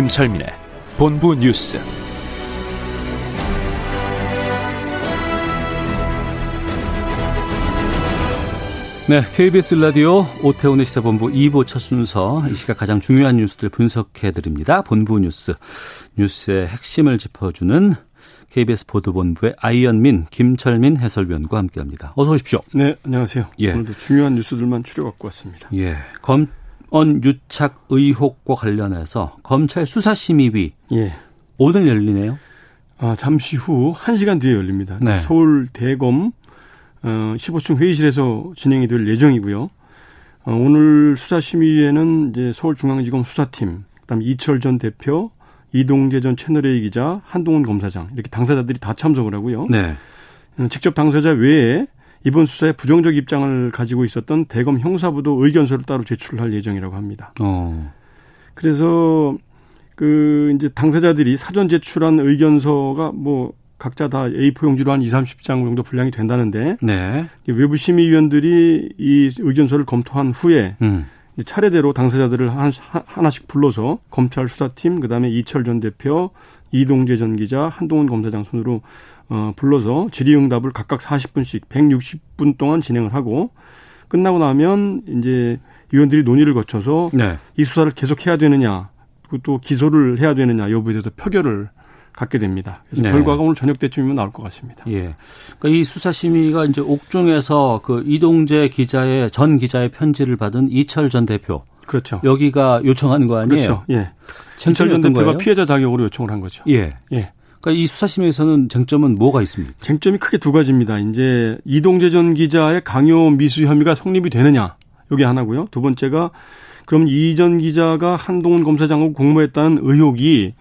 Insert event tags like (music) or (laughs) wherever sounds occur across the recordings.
김철민의 본부 뉴스. 네, KBS 라디오 오태훈의 시사본부 2부 첫 순서 이 시각 가장 중요한 뉴스들 분석해 드립니다. 본부 뉴스 뉴스의 핵심을 짚어주는 KBS 보도본부의 아이언민, 김철민 해설위원과 함께합니다. 어서 오십시오. 네, 안녕하세요. 예. 오늘도 중요한 뉴스들만 추려 갖고 왔습니다. 예, 검 언 유착 의혹과 관련해서 검찰 수사심의위 예. 오늘 열리네요. 아, 잠시 후 1시간 뒤에 열립니다. 네. 서울 대검 어, 15층 회의실에서 진행이 될 예정이고요. 어, 오늘 수사심의위에는 이제 서울중앙지검 수사팀, 그다음에 이철 전 대표, 이동재 전 채널A 기자, 한동훈 검사장 이렇게 당사자들이 다 참석을 하고요. 네. 어, 직접 당사자 외에 이번 수사에 부정적 입장을 가지고 있었던 대검 형사부도 의견서를 따로 제출할 예정이라고 합니다. 어. 그래서 그 이제 당사자들이 사전 제출한 의견서가 뭐 각자 다 A4 용지로 한 2, 30장 정도 분량이 된다는데 네. 이 외부 심의위원들이 이 의견서를 검토한 후에 음. 차례대로 당사자들을 한- 하나씩 불러서 검찰 수사팀 그다음에 이철 전 대표, 이동재 전 기자, 한동훈 검사장 순으로 어 불러서 질의응답을 각각 40분씩 160분 동안 진행을 하고 끝나고 나면 이제 위원들이 논의를 거쳐서 네. 이 수사를 계속 해야 되느냐, 그리고 또 기소를 해야 되느냐 여부에 대해서 표결을 갖게 됩니다. 그래서 네. 결과가 오늘 저녁 때쯤이면 나올 것 같습니다. 예. 그러니까 이 수사 심의가 이제 옥중에서 그 이동재 기자의 전 기자의 편지를 받은 이철 전 대표 그렇죠. 여기가 요청하는 거 아니에요? 그렇죠. 예. 이철 전 대표가 거예요? 피해자 자격으로 요청을 한 거죠. 예. 예. 그러니까 이 수사심의에서는 쟁점은 뭐가 있습니까? 쟁점이 크게 두 가지입니다. 이제 이동재 전 기자의 강요 미수 혐의가 성립이 되느냐. 요게 하나고요. 두 번째가 그럼 이 전 기자가 한동훈 검사장하고 공모했다는 의혹이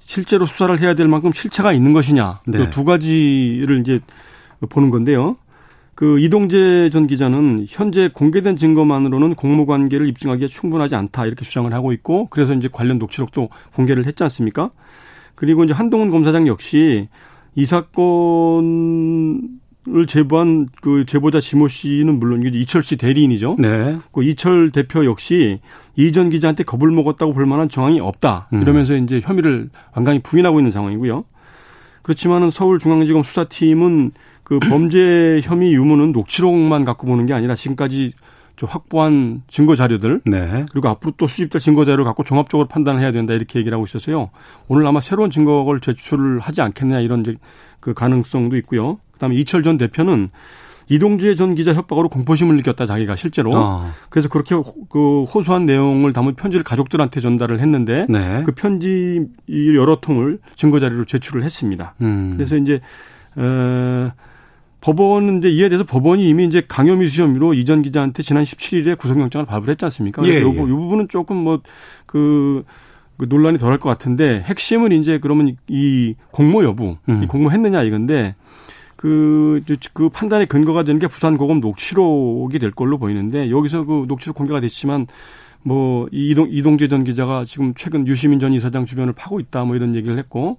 실제로 수사를 해야 될 만큼 실체가 있는 것이냐. 네. 그두 가지를 이제 보는 건데요. 그 이동재 전 기자는 현재 공개된 증거만으로는 공모 관계를 입증하기에 충분하지 않다 이렇게 주장을 하고 있고 그래서 이제 관련 녹취록도 공개를 했지 않습니까? 그리고 이제 한동훈 검사장 역시 이 사건을 제보한 그 제보자 지모 씨는 물론 이철 씨 대리인이죠. 네. 그 이철 대표 역시 이전 기자한테 겁을 먹었다고 볼 만한 정황이 없다. 음. 이러면서 이제 혐의를 완강히 부인하고 있는 상황이고요. 그렇지만은 서울중앙지검 수사팀은 그 범죄 혐의 유무는 녹취록만 갖고 보는 게 아니라 지금까지 저 확보한 증거 자료들 네. 그리고 앞으로 또 수집될 증거 자료를 갖고 종합적으로 판단을 해야 된다 이렇게 얘기를 하고 있어서요. 오늘 아마 새로운 증거를 제출을 하지 않겠느냐 이런 이제 그 가능성도 있고요. 그다음에 이철 전 대표는 이동재 전 기자 협박으로 공포심을 느꼈다 자기가 실제로 어. 그래서 그렇게 호- 그 호소한 내용을 담은 편지를 가족들한테 전달을 했는데 네. 그 편지 이 여러 통을 증거 자료로 제출을 했습니다. 음. 그래서 이제 어 법원은 이제 이에 대해서 법원이 이미 이제 강요미수 혐의로 이전 기자한테 지난 17일에 구속영장을 발부를 했지 않습니까? 그래서 예, 요, 예. 부- 요 부분은 조금 뭐그 그 논란이 덜할 것 같은데 핵심은 이제 그러면 이 공모 여부, 음. 이 공모했느냐 이건데 그, 그 판단의 근거가 되는 게 부산고검 녹취록이 될 걸로 보이는데 여기서 그 녹취록 공개가 됐지만 뭐 이동 이동재 전 기자가 지금 최근 유시민 전 이사장 주변을 파고 있다 뭐 이런 얘기를 했고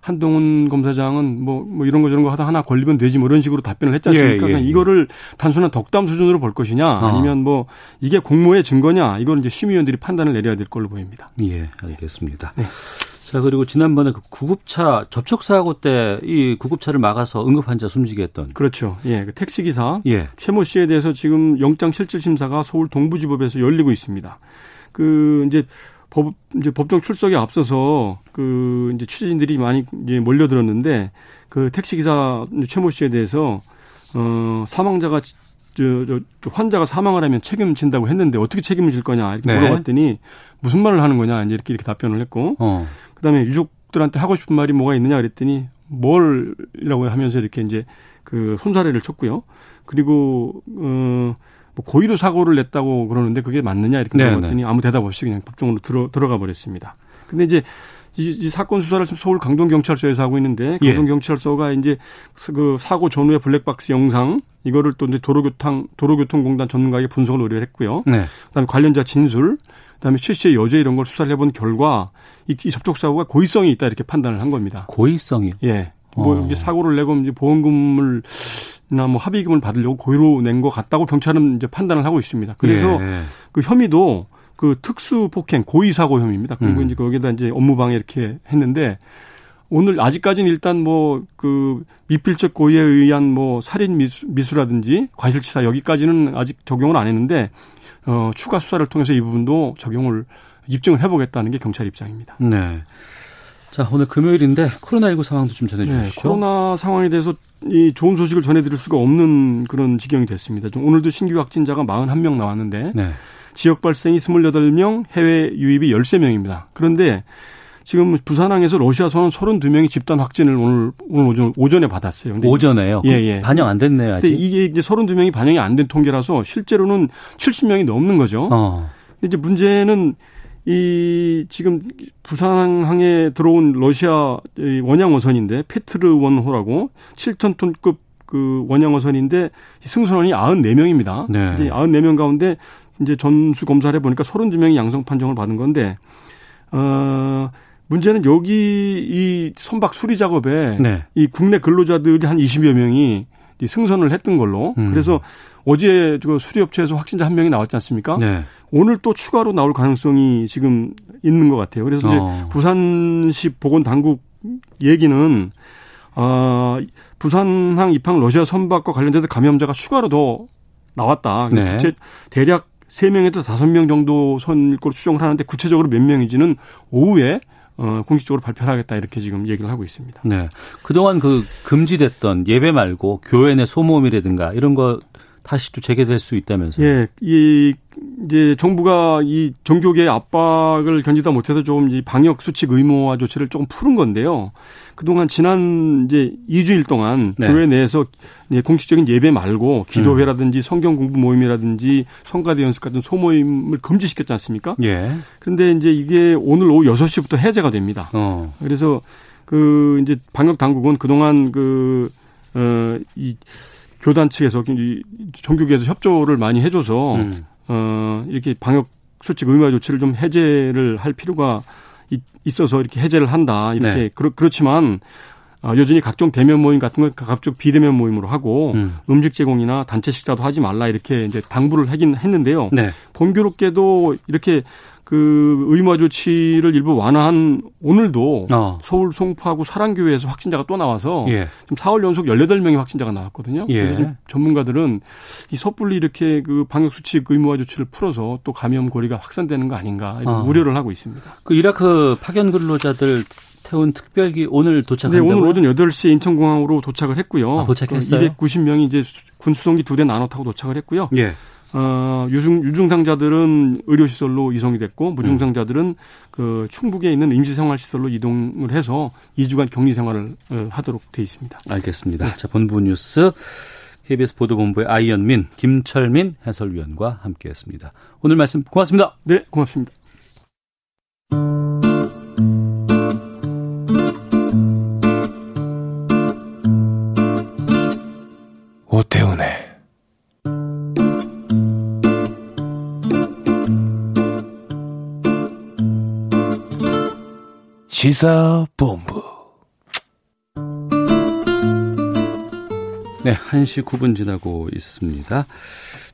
한동훈 검사장은 뭐, 뭐 이런 거 저런 거 하다 하나 걸리면 되지 뭐 이런 식으로 답변을 했지 않습니까? 예, 예, 예. 이거를 단순한 덕담 수준으로 볼 것이냐 아니면 뭐 이게 공모의 증거냐 이건 이제 심의위원들이 판단을 내려야 될 걸로 보입니다. 예, 알겠습니다. 네. 자, 그리고 지난번에 그 구급차 접촉 사고 때 이 구급차를 막아서 응급 환자 숨지게 했던 그렇죠. 예, 그 택시 기사 예. 최모 씨에 대해서 지금 영장 실질 심사가 서울 동부지법에서 열리고 있습니다. 그 이제 법 이제 법정 출석에 앞서서 그 이제 취재진들이 많이 이제 몰려들었는데 그 택시 기사 최모 씨에 대해서 어 사망자가 저, 저, 저 환자가 사망을 하면 책임진다고 했는데 어떻게 책임을 질 거냐 이렇게 네. 물어봤더니 무슨 말을 하는 거냐 이제 이렇게 이렇게 답변을 했고 어. 그다음에 유족들한테 하고 싶은 말이 뭐가 있느냐 그랬더니 뭘이라고 하면서 이렇게 이제 그 손사래를 쳤고요. 그리고 어 뭐 고의로 사고를 냈다고 그러는데 그게 맞느냐 이렇게 네, 물어봤더니 아무 대답 없이 그냥 법정으로 들어 들어가 버렸습니다. 근데 이제 이, 이 사건 수사를 서울 강동경찰서에서 하고 있는데 예. 강동경찰서가 이제 그 사고 전후의 블랙박스 영상 이거를 또 이제 도로교통 도로교통공단 전문가에게 분석을 의뢰했고요. 네. 그다음에 관련자 진술, 그다음에 최 씨의 여죄 이런 걸 수사를 해본 결과 이, 이 접촉 사고가 고의성이 있다 이렇게 판단을 한 겁니다. 고의성이요. 예. 뭐 어. 사고를 내고 이제 보험금을 나뭐 합의금을 받으려고 고의로 낸 것 같다고 경찰은 이제 판단을 하고 있습니다. 그래서 예. 그 혐의도 그 특수 폭행 고의 사고 혐의입니다. 그리고 음. 이제 거기다 이제 업무방해 이렇게 했는데 오늘 아직까지는 일단 뭐 그 미필적 고의에 의한 뭐 살인 미수, 미수라든지 과실치사 여기까지는 아직 적용을 안 했는데 어 추가 수사를 통해서 이 부분도 적용을 입증을 해보겠다는 게 경찰 입장입니다. 네. 자, 오늘 금요일인데 코로나19 상황도 좀 전해 네, 주시죠. 코로나 상황에 대해서 이 좋은 소식을 전해드릴 수가 없는 그런 지경이 됐습니다. 좀 오늘도 신규 확진자가 41명 나왔는데 네. 지역 발생이 28명, 해외 유입이 13명입니다. 그런데 지금 부산항에서 러시아 선원 32명이 집단 확진을 오늘 오늘 오전, 오전에 받았어요. 근데 오전에요. 예, 예. 반영 안 됐네요, 아직. 이게 이제 32명이 반영이 안 된 통계라서 실제로는 70명이 넘는 거죠. 어. 근데 이제 문제는 이 지금 부산항에 들어온 러시아 이 원양 어선인데 페트르 원호라고 7천 톤급 그 원양 어선인데 승선원이 94명입니다. 네. 이제 94명 가운데 이제 전수 검사를 해 보니까 32명이 양성 판정을 받은 건데 어 문제는 여기 이 선박 수리 작업에 네. 이 국내 근로자들이 한 20여 명이 이 승선을 했던 걸로 음. 그래서 어제 그 수리업체에서 확진자 한 명이 나왔지 않습니까? 네. 오늘 또 추가로 나올 가능성이 지금 있는 것 같아요. 그래서 이제 어. 부산시 보건 당국 얘기는 어, 부산항 입항 러시아 선박과 관련돼서 감염자가 추가로 더 나왔다. 네. 구체 대략 3명에서 5명 정도 선일 걸로 추정을 하는데 구체적으로 몇 명인지는 오후에 어, 공식적으로 발표를 하겠다 이렇게 지금 얘기를 하고 있습니다. 네. 그동안 그 금지됐던 예배 말고 교회 내 소모임이라든가 이런 거 다시 또 재개될 수 있다면서요. 예, 이 이제 정부가 이 종교계의 압박을 견디다 못해서 좀이 방역 수칙 의무화 조치를 조금 푸른 건데요. 그동안 지난 이제 2주일 동안 네. 교회 내에서 공식적인 예배 말고 기도회라든지 성경 공부 모임이라든지 성가대 연습 같은 소모임을 금지시켰지 않습니까? 예. 그런데 이제 이게 오늘 오후 6시부터 해제가 됩니다. 어. 그래서 그 이제 방역 당국은 그동안 그, 어, 이 교단 측에서 이 종교계에서 협조를 많이 해줘서 음. 어, 이렇게 방역 수칙 의무화 조치를 좀 해제를 할 필요가 있- 있어서 이렇게 해제를 한다. 이렇게 네. 그렇, 그렇지만 어, 여전히 각종 대면 모임 같은 걸 각종 비대면 모임으로 하고 음. 음. 식 제공이나 단체 식사도 하지 말라 이렇게 이제 당부를 하긴 했는데요. 네. 공교롭게도 이렇게 그 의무화 조치를 일부 완화한 오늘도 어. 서울 송파구 사랑교회에서 확진자가 또 나와서 예. 지금 4월 연속 18명의 확진자가 나왔거든요. 예. 그래서 지금 전문가들은 이 섣불리 이렇게 그 방역 수칙 의무화 조치를 풀어서 또 감염 고리가 확산되는 거 아닌가 이런 아. 우려를 하고 있습니다. 그 이라크 파견 근로자들 태운 특별기 오늘 네, 도착한다고요? 오늘 오전 8시에 인천공항으로 도착을 했고요. 아, 도착했어요? 290명이 이제 군 수송기 두 대 나눠 타고 도착을 했고요. 예. 어, 유중, 유증상자들은 의료시설로 이송이 됐고, 무증상자들은 그 충북에 있는 임시생활시설로 이동을 해서 2주간 격리 생활을 어, 하도록 돼 있습니다. 알겠습니다. 자, 본부 뉴스 KBS 보도본부의 아이언민, 김철민 해설위원과 함께 했습니다. 오늘 말씀 고맙습니다. 네, 고맙습니다. 오태훈의 시사본부 네, 1시 9분 지나고 있습니다.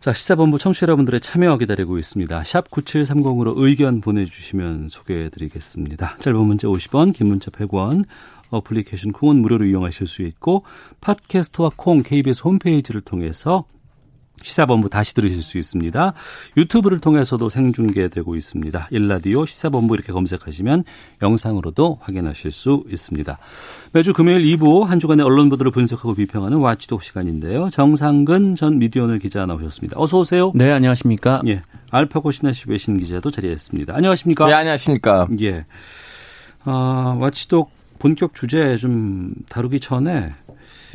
자, 시사본부 청취자 여러분들의 참여 기다리고 있습니다. 샵 9730으로 의견 보내주시면 소개해드리겠습니다. 짧은 문자 50원, 긴 문자 100원, 어플리케이션 콩은 무료로 이용하실 수 있고 팟캐스트와 콩 KBS 홈페이지를 통해서 시사본부 다시 들으실 수 있습니다. 유튜브를 통해서도 생중계되고 있습니다. 일라디오 시사본부 이렇게 검색하시면 영상으로도 확인하실 수 있습니다. 매주 금요일 2부 한 주간의 언론 보도를 분석하고 비평하는 와치독 시간인데요. 정상근 전 미디어오늘 기자 나오셨습니다. 어서 오세요. 네, 안녕하십니까. 예, 알파고 신하시 외신 기자도 자리했습니다. 안녕하십니까? 네, 안녕하십니까. 예. 아, 와치독 본격 주제 좀 다루기 전에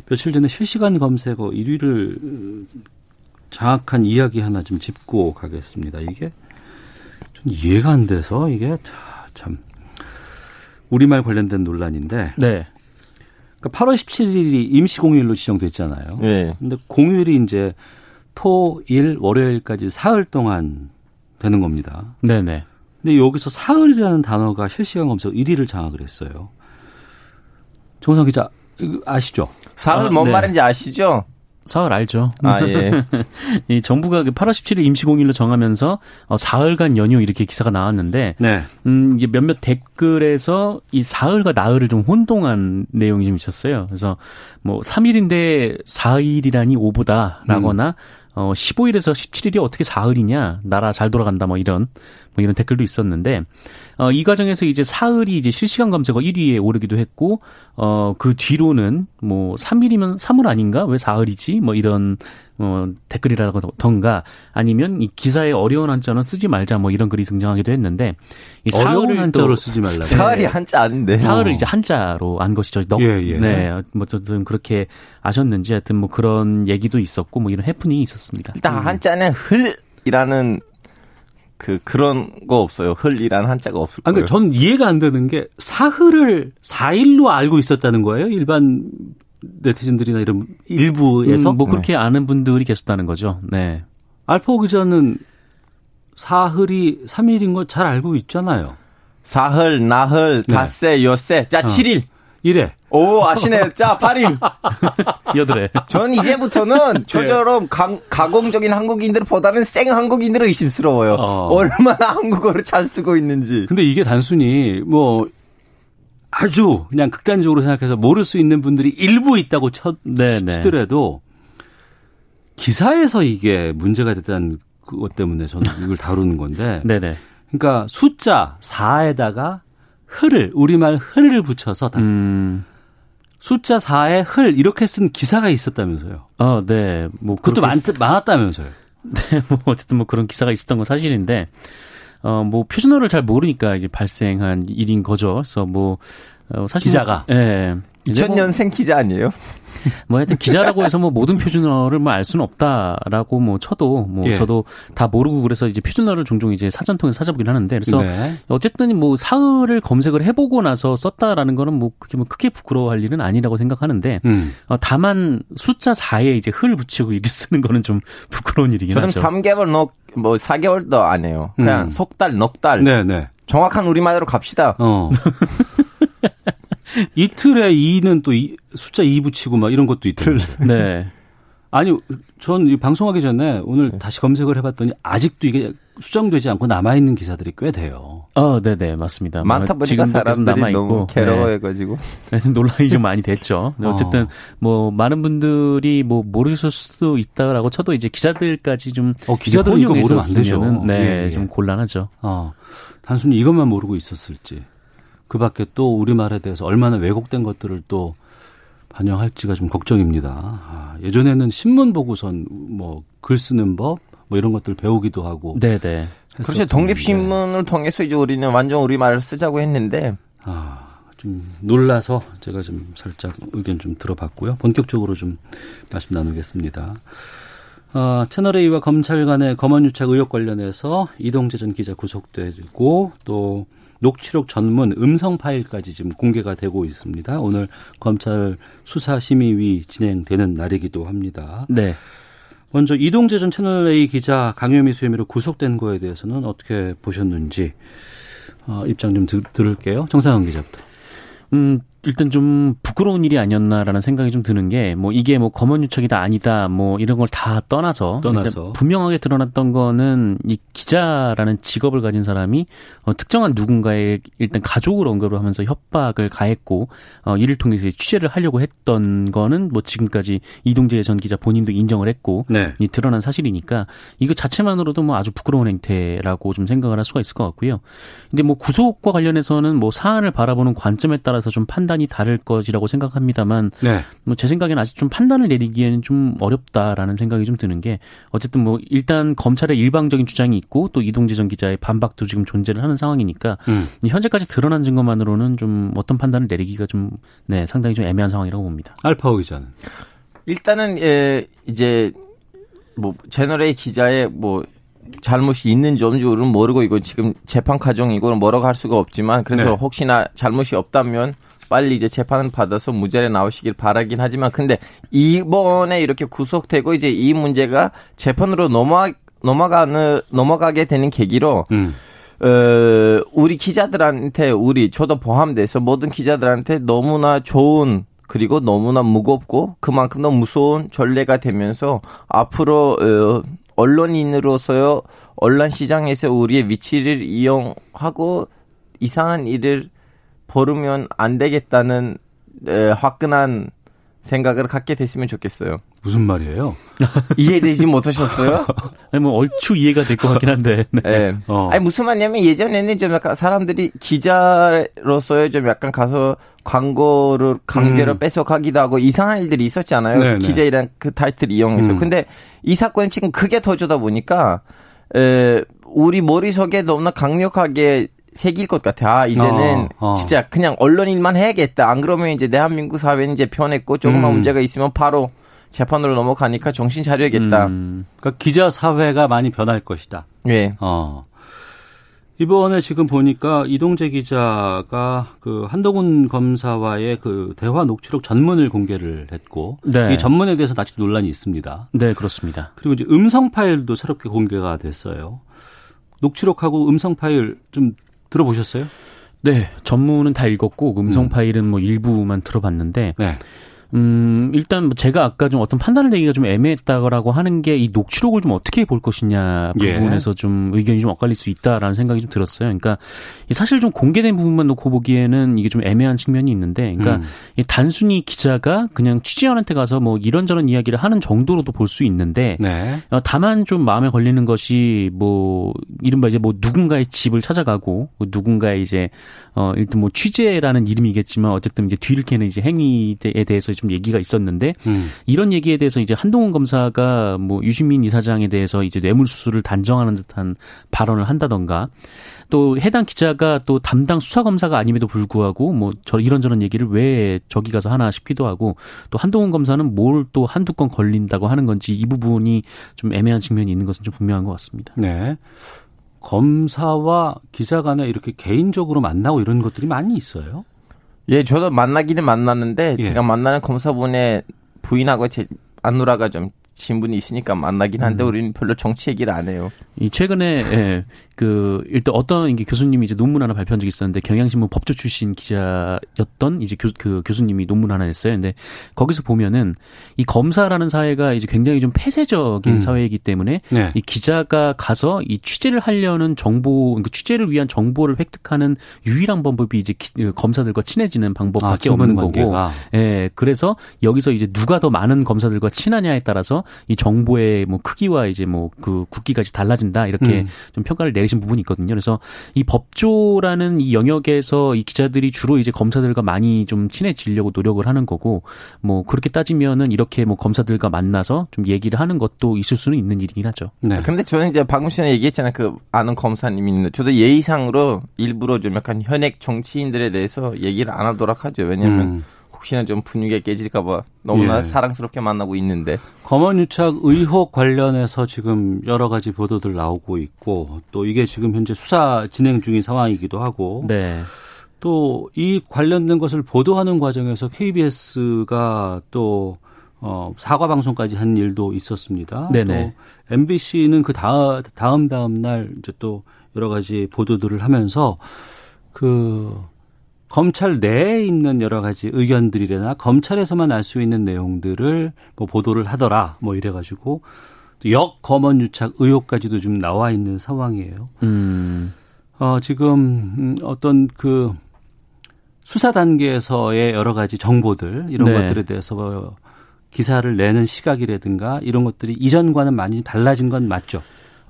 며칠 전에 실시간 검색어 1위를 정확한 이야기 하나 좀 짚고 가겠습니다. 이게 좀 이해가 안 돼서 이게 참 우리말 관련된 논란인데 네. 그러니까 8월 17일이 임시 공휴일로 지정됐잖아요. 네. 근데 공휴일이 이제 토, 일, 월요일까지 사흘 동안 되는 겁니다. 네네. 근데 여기서 사흘이라는 단어가 실시간 검색 1위를 장악을 했어요. 정상 기자 이거 아시죠? 사흘 아, 뭔 네. 말인지 아시죠? 사흘 알죠. 아, 예. (laughs) 이 정부가 그 8월 17일 임시공휴일로 정하면서 어, 사흘간 연휴 이렇게 기사가 나왔는데 네. 음, 이게 몇몇 댓글에서 이 사흘과 나흘을 좀 혼동한 내용이 좀 있었어요. 그래서 뭐 3일인데 4일이라니 오보다라거나 어 15일에서 17일이 어떻게 사흘이냐? 나라 잘 돌아간다 뭐 이런 뭐 이런 댓글도 있었는데 어 이 과정에서 이제 사흘이 이제 실시간 검색어 1위에 오르기도 했고 어 그 뒤로는 뭐 3일이면 3월 아닌가? 왜 사흘이지? 뭐 이런 어 댓글이라던가 아니면 이 기사에 어려운 한자는 쓰지 말자 뭐 이런 글이 등장하기도 했는데 이 어려운 사흘을 한자로 또 쓰지 말라고. 사흘이 한자 아닌데. 사흘을 이제 한자로 안 것이죠. 넉, 예, 예. 네, 뭐 어쨌든 그렇게 아셨는지 하여튼 뭐 그런 얘기도 있었고 뭐 이런 해프닝이 있었습니다. 일단 한자는 흘 이라는 그 그런 거 없어요. 흘이라는 한자가 없을 아, 거예요. 그러니까 전 이해가 안 되는 게 사흘을 4일로 알고 있었다는 거예요. 일반 네티즌들이나 이런 일부에서 음, 뭐 그렇게 아는 분들이 계셨다는 거죠. 네. 알파 기자는 사흘이 3일인 거 잘 알고 있잖아요. 사흘, 나흘, 네. 닷새, 엿새, 자, 어. 7일. 이래. 오, 아시네. 자, 8일. (laughs) 여드레. 전 이제부터는 저처럼 강, 가공적인 한국인들보다는 생 한국인들을 의심스러워요. 어. 얼마나 한국어를 잘 쓰고 있는지. 근데 이게 단순히 뭐 아주 그냥 극단적으로 생각해서 모를 수 있는 분들이 일부 있다고 쳐, 네, 네. 치더라도 기사에서 이게 문제가 됐다는 그것 때문에 저는 이걸 다루는 건데 네네. 그러니까 숫자 4에다가 흐를 우리말 흐를 붙여서 다 음, 숫자 4에 흘 이렇게 쓴 기사가 있었다면서요. 어, 네. 뭐 그것도 많, 많았다면서요. (laughs) 네, 뭐 어쨌든 뭐 그런 기사가 있었던 건 사실인데 어 뭐 표준어를 잘 모르니까 이제 발생한 일인 거죠. 그래서 뭐 어, 사실 기자가. 뭐, 예. 근데 뭐, 2000년생 기자 아니에요? 뭐 하여튼 기자라고 해서 뭐 모든 표준어를 뭐 알 수는 없다라고 뭐 쳐도 뭐 예. 저도 다 모르고 그래서 이제 표준어를 종종 이제 사전 통해서 찾아보긴 하는데 그래서 네. 어쨌든 뭐 사흘을 검색을 해보고 나서 썼다라는 거는 뭐 그게 뭐 크게 부끄러워할 일은 아니라고 생각하는데 음. 어, 다만 숫자 4에 이제 흘 붙이고 이렇게 쓰는 거는 좀 (laughs) 부끄러운 일이긴 저는 하죠. 3개월 넉, 뭐 4개월도 안 해요. 그냥 음. 석 달, 넉 달. 네, 네. 정확한 우리말로 갑시다. 어. (laughs) 이틀에 2는 또 이- 숫자 2 붙이고 막 이런 것도 있던데. 네. 아니, 전이 방송하기 전에 오늘 다시 검색을 해봤더니 아직도 이게 수정되지 않고 남아있는 기사들이 꽤 돼요. 어, 네네, 맞습니다. 많다 뭐 보니까 지금도 계속 사람들이 남아있고, 너무 네. 괴로워해가지고. 그래서 논란이 좀 많이 됐죠. (laughs) 어. 어쨌든 뭐 많은 분들이 뭐 모르실 수도 있다라고 쳐도 이제 기자들까지 좀 어, 기자들은 이거 모르면 안 되죠. 네, 예, 예. 좀 곤란하죠. 어, 단순히 이것만 모르고 있었을지. 그 밖에 또 우리말에 대해서 얼마나 왜곡된 것들을 또 반영할지가 좀 걱정입니다. 아, 예전에는 신문 보고선 뭐 글 쓰는 법, 뭐 이런 것들 배우기도 하고. 네, 네. 그렇죠. 독립신문을 통해서 이제 우리는 완전 우리말을 쓰자고 했는데, 아, 좀 놀라서 제가 좀 살짝 의견 좀 들어봤고요. 본격적으로 좀 말씀 나누겠습니다. 어, 채널A와 검찰 간의 검언유착 의혹 관련해서 이동재 전 기자 구속되고 또 녹취록 전문 음성 파일까지 지금 공개가 되고 있습니다. 오늘 검찰 수사심의위 진행되는 날이기도 합니다. 네. 먼저 이동재 전 채널A 기자 강요미 수혐의로 구속된 거에 대해서는 어떻게 보셨는지 어, 입장 좀 들, 들을게요. 정상훈 기자부터. 음, 일단 좀 부끄러운 일이 아니었나라는 생각이 좀 드는 게 뭐 이게 뭐 검언 유착이다 아니다 뭐 이런 걸 다 떠나서 떠나서. 분명하게 드러났던 거는 이 기자라는 직업을 가진 사람이 어, 특정한 누군가의 일단 가족을 언급을 하면서 협박을 가했고 어, 이를 통해서 취재를 하려고 했던 거는 뭐 지금까지 이동재 전 기자 본인도 인정을 했고 네. 이 드러난 사실이니까 이거 자체만으로도 뭐 아주 부끄러운 행태라고 좀 생각을 할 수가 있을 것 같고요. 근데 뭐 구속과 관련해서는 뭐 사안을 바라보는 관점에 따라서 좀 판단 이 다를 것이라고 생각합니다만 네. 뭐제 생각엔 아직 좀 판단을 내리기에는 좀 어렵다라는 생각이 좀 드는 게 어쨌든 뭐 일단 검찰의 일방적인 주장이 있고 또 이동재 전 기자의 반박도 지금 존재를 하는 상황이니까 음. 이 현재까지 드러난 증거만으로는 좀 어떤 판단을 내리기가 좀 네, 상당히 좀 애매한 상황이라고 봅니다. 알파오 기자는. 일단은, 예, 이제, 뭐 채널A 기자의 뭐 잘못이 있는지 없는지는 모르고 이거 지금 재판 과정이고 뭐라고 할 수가 없지만 그래서 네. 혹시나 잘못이 없다면 빨리 이제 재판을 받아서 무죄를 나오시길 바라긴 하지만 근데 이번에 이렇게 구속되고 이제 이 문제가 재판으로 넘어 넘어가는 넘어가게 되는 계기로 음. 어, 우리 기자들한테 우리 저도 포함돼서 모든 기자들한테 너무나 좋은 그리고 너무나 무겁고 그만큼 너무 무서운 전례가 되면서 앞으로 어, 언론인으로서요 언론 시장에서 우리의 위치를 이용하고 이상한 일을 벌으면 안 되겠다는 에, 화끈한 생각을 갖게 됐으면 좋겠어요. 무슨 말이에요? (laughs) 이해되지 못하셨어요? (laughs) 아니, 뭐 얼추 이해가 될 것 같긴 한데. (laughs) 네. 네. 어. 아니 무슨 말이냐면 예전에는 좀 약간 사람들이 기자로서의 좀 약간 가서 광고를 강제로 음. 뺏어가기도 하고 이상한 일들이 있었잖아요. 네네. 기자이란 그 타이틀 이용해서. 음. 근데 이 사건은 지금 크게 터져다 보니까 에, 우리 머릿속에 너무나 강력하게 새길 것 같아. 아, 이제는 어, 어. 진짜 그냥 언론인만 해야겠다. 안 그러면 이제 대한민국 사회는 이제 변했고 조금만 음. 문제가 있으면 바로 재판으로 넘어가니까 정신 차려야겠다. 음, 그러니까 기자 사회가 많이 변할 것이다. 예. 어. 이번에 지금 보니까 이동재 기자가 그 한동훈 검사와의 그 대화 녹취록 전문을 공개를 했고 네. 이 전문에 대해서 아직 논란이 있습니다. 네, 그렇습니다. 그리고 이제 음성 파일도 새롭게 공개가 됐어요. 녹취록하고 음성 파일 좀 들어보셨어요? 네, 전문은 다 읽었고 음성 파일은 뭐 일부만 들어봤는데 네. 음, 일단 뭐 제가 아까 좀 어떤 판단을 내기가 좀 애매했다고 하는 게 이 녹취록을 좀 어떻게 볼 것이냐 예. 부분에서 좀 의견이 좀 엇갈릴 수 있다라는 생각이 좀 들었어요. 그러니까 이 사실 좀 공개된 부분만 놓고 보기에는 이게 좀 애매한 측면이 있는데, 그러니까 음. 이 단순히 기자가 그냥 취재원한테 가서 뭐 이런저런 이야기를 하는 정도로도 볼 수 있는데, 네. 어, 다만 좀 마음에 걸리는 것이 뭐 이른바 이제 뭐 누군가의 집을 찾아가고 뭐 누군가의 이제 어 일단 뭐 취재라는 이름이겠지만 어쨌든 이제 뒤를 캐는 이제 행위에 대해서 좀 얘기가 있었는데 음. 이런 얘기에 대해서 이제 한동훈 검사가 뭐 유시민 이사장에 대해서 이제 뇌물수수를 단정하는 듯한 발언을 한다던가 또 해당 기자가 또 담당 수사 검사가 아님에도 불구하고 뭐 저 이런저런 얘기를 왜 저기 가서 하나 싶기도 하고 또 한동훈 검사는 뭘 또 한두 건 걸린다고 하는 건지 이 부분이 좀 애매한 측면이 있는 것은 좀 분명한 것 같습니다. 네. 검사와 기자 간에 이렇게 개인적으로 만나고 이런 것들이 많이 있어요. 예, 저도 만나기는 만났는데 예. 제가 만나는 검사분의 부인하고 제 안누라가 좀 친분이 있으니까 만나긴 한데 우리는 별로 정치 얘기를 안 해요. 이 최근에 예, 그 일단 어떤 이게 교수님이 이제 논문 하나 발표한 적이 있었는데 경향신문 법조 출신 기자였던 이제 교, 그 교수님이 논문 하나 냈어요. 근데 거기서 보면은 이 검사라는 사회가 이제 굉장히 좀 폐쇄적인 음. 사회이기 때문에 네. 이 기자가 가서 이 취재를 하려는 정보, 그러니까 취재를 위한 정보를 획득하는 유일한 방법이 이제 기- 그 검사들과 친해지는 방법밖에 아, 없는 거고. 예, 그래서 여기서 이제 누가 더 많은 검사들과 친하냐에 따라서 이 정보의 뭐 크기와 이제 뭐그 굵기까지 달라진다 이렇게 음. 좀 평가를 내리신 부분이 있거든요. 그래서 이 법조라는 이 영역에서 이 기자들이 주로 이제 검사들과 많이 좀 친해지려고 노력을 하는 거고 뭐 그렇게 따지면은 이렇게 뭐 검사들과 만나서 좀 얘기를 하는 것도 있을 수는 있는 일이긴 하죠. 네. 근데 저는 이제 방금 전에 얘기했잖아요. 그 아는 검사님이 있는데 저도 예의상으로 일부러 좀 약간 현역 정치인들에 대해서 얘기를 안 하도록 하죠. 왜냐면 음. 혹시나 좀 분위기가 깨질까봐 너무나 예. 사랑스럽게 만나고 있는데 검언 유착 의혹 관련해서 지금 여러 가지 보도들 나오고 있고 또 이게 지금 현재 수사 진행 중인 상황이기도 하고 네. 또 이 관련된 것을 보도하는 과정에서 KBS가 또 어, 사과 방송까지 한 일도 있었습니다. 네네. 또 MBC는 그 다음 다음 다음 날 이제 또 여러 가지 보도들을 하면서 그 검찰 내에 있는 여러 가지 의견들이나 검찰에서만 알 수 있는 내용들을 뭐 보도를 하더라 뭐 이래가지고 역 검언 유착 의혹까지도 좀 나와 있는 상황이에요. 음. 어, 지금 음, 어떤 그 수사 단계에서의 여러 가지 정보들 이런 네. 것들에 대해서 뭐 기사를 내는 시각이라든가 이런 것들이 이전과는 많이 달라진 건 맞죠.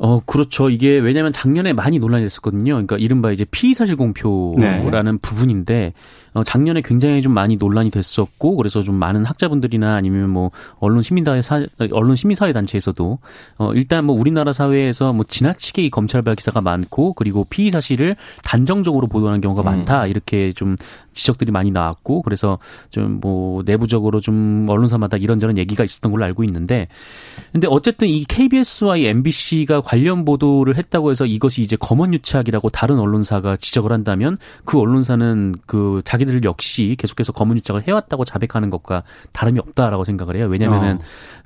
어, 그렇죠. 이게 왜냐면 작년에 많이 논란이 됐었거든요. 그러니까 이른바 이제 피의사실 공표라는 네. 부분인데, 어, 작년에 굉장히 좀 많이 논란이 됐었고, 그래서 좀 많은 학자분들이나 아니면 뭐, 언론 시민사회 사, 언론 시민사회 단체에서도, 어, 일단 뭐 우리나라 사회에서 뭐 지나치게 이 검찰 발 기사가 많고, 그리고 피의 사실을 단정적으로 보도하는 경우가 많다. 이렇게 좀 지적들이 많이 나왔고, 그래서 좀 뭐, 내부적으로 좀 언론사마다 이런저런 얘기가 있었던 걸로 알고 있는데, 근데 어쨌든 이 KBS와 이 MBC가 관련 보도를 했다고 해서 이것이 이제 검언 유착이라고 다른 언론사가 지적을 한다면 그 언론사는 그 자기 들 역시 계속해서 검언 유착을 해왔다고 자백하는 것과 다름이 없다라고 생각을 해요. 왜냐면은 어.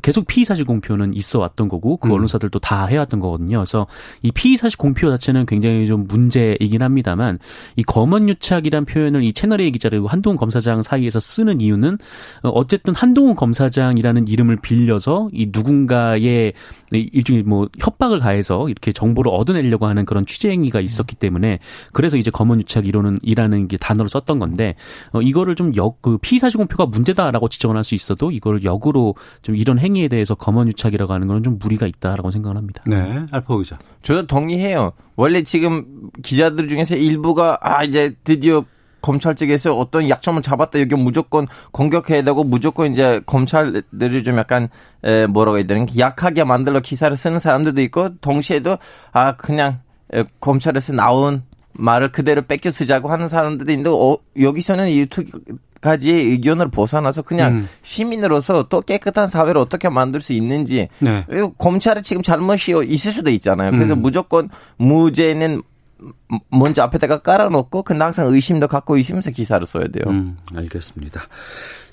계속 피의 사실 공표는 있어 왔던 거고 그 음. 언론사들도 다 해왔던 거거든요. 그래서 이 피의 사실 공표 자체는 굉장히 좀 문제이긴 합니다만 이 검언 유착이란 표현을 이 채널A 기자 그리고 한동훈 검사장 사이에서 쓰는 이유는 어, 어쨌든 한동훈 검사장이라는 이름을 빌려서 이 누군가의 일종의 뭐 협박을 가해서 이렇게 정보를 얻어내려고 하는 그런 취재 행위가 있었기 때문에 그래서 이제 검언 유착 이론은 이라는 게 단어를 썼던 건데 어 이거를 좀 역 그 피의사실 공표가 문제다라고 지적을 할 수 있어도 이걸 역으로 좀 이런 행위에 대해서 검언 유착이라고 하는 거는 좀 무리가 있다라고 생각을 합니다. 네, 알파 기자. 저도 동의해요. 원래 지금 기자들 중에서 일부가 아 이제 드디어 검찰 측에서 어떤 약점을 잡았다 여기 무조건 공격해야 되고 무조건 이제 검찰들이 좀 약간 에 뭐라고 해야 되나 약하게 만들어 기사를 쓰는 사람들도 있고 동시에도 아 그냥 에, 검찰에서 나온 말을 그대로 뺏겨 쓰자고 하는 사람들도 있는데 어, 여기서는 이 두 가지의 의견을 벗어나서 그냥 음. 시민으로서 또 깨끗한 사회를 어떻게 만들 수 있는지 네. 검찰이 지금 잘못이 있을 수도 있잖아요. 그래서 음. 무조건 무죄는 먼저 앞에다가 깔아놓고 근데 항상 의심도 갖고 있으면서 기사를 써야 돼요. 음, 알겠습니다.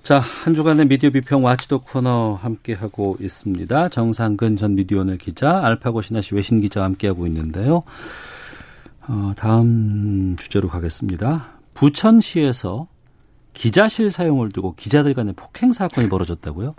자, 한 주간의 미디어 비평 와치도 코너 함께하고 있습니다. 정상근 전 미디어오늘 기자, 알파고 신하시 외신 기자와 함께하고 있는데요. 어, 다음 주제로 가겠습니다. 부천시에서 기자실 사용을 두고 기자들 간의 폭행 사건이 벌어졌다고요?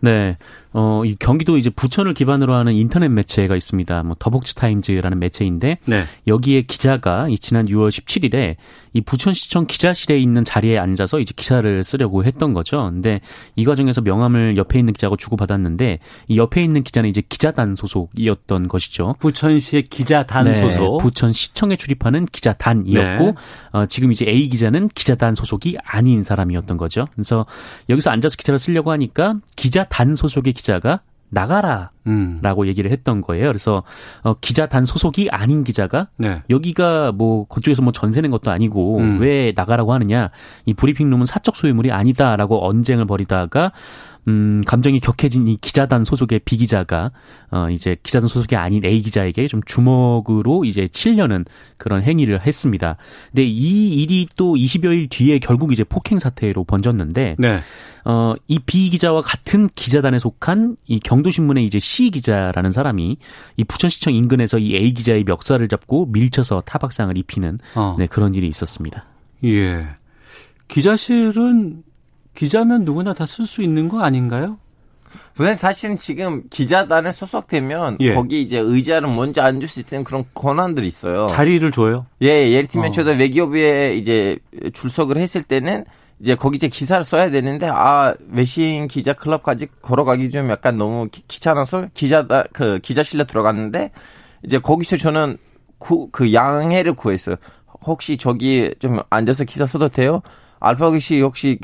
네. 어, 이 경기도 이제 부천을 기반으로 하는 인터넷 매체가 있습니다. 뭐 더벅지 타임즈라는 매체인데 네. 여기에 기자가 이 지난 6월 17일에 이 부천시청 기자실에 있는 자리에 앉아서 이제 기사를 쓰려고 했던 거죠. 근데 이 과정에서 명함을 옆에 있는 기자하고 주고받았는데 이 옆에 있는 기자는 이제 기자단 소속이었던 것이죠. 부천시의 기자단 네, 소속. 부천시청에 출입하는 기자단이었고 네. 어, 지금 이제 A 기자는 기자단 소속이 아닌 사람이었던 거죠. 그래서 여기서 앉아서 기사를 쓰려고 하니까 기자단 소속의 기자 가 나가라. 음. 라고 얘기를 했던 거예요. 그래서 어, 기자단 소속이 아닌 기자가 네. 여기가 뭐 그쪽에서 뭐 전세 낸 것도 아니고 음. 왜 나가라고 하느냐 이 브리핑룸은 사적 소유물이 아니다라고 언쟁을 벌이다가 음 감정이 격해진 이 기자단 소속의 B 기자가 어 이제 기자단 소속이 아닌 A 기자에게 좀 주먹으로 이제 치려는 그런 행위를 했습니다. 근데 이 일이 또 20여일 뒤에 결국 이제 폭행 사태로 번졌는데 네. 어, 이 B 기자와 같은 기자단에 속한 이 경도신문의 이제 C 기자라는 사람이 이 부천시청 인근에서 이 A 기자의 멱살을 잡고 밀쳐서 타박상을 입히는 어. 네, 그런 일이 있었습니다. 예. 기자실은 기자면 누구나 다 쓸 수 있는 거 아닌가요? 근데 사실은 지금 기자단에 소속되면 예. 거기 이제 의자를 먼저 앉을 수 있는 그런 권한들이 있어요. 자리를 줘요? 예, 예를 들면 어. 저도 외교부에 이제 출석을 했을 때는 이제 거기 이제 기사를 써야 되는데 아 외신 기자 클럽까지 걸어가기 좀 약간 너무 기- 귀찮아서 기자다 그 기자실로 들어갔는데 이제 거기서 저는 구, 그 양해를 구했어요. 혹시 저기 좀 앉아서 기사 써도 돼요? 알파고 씨 혹시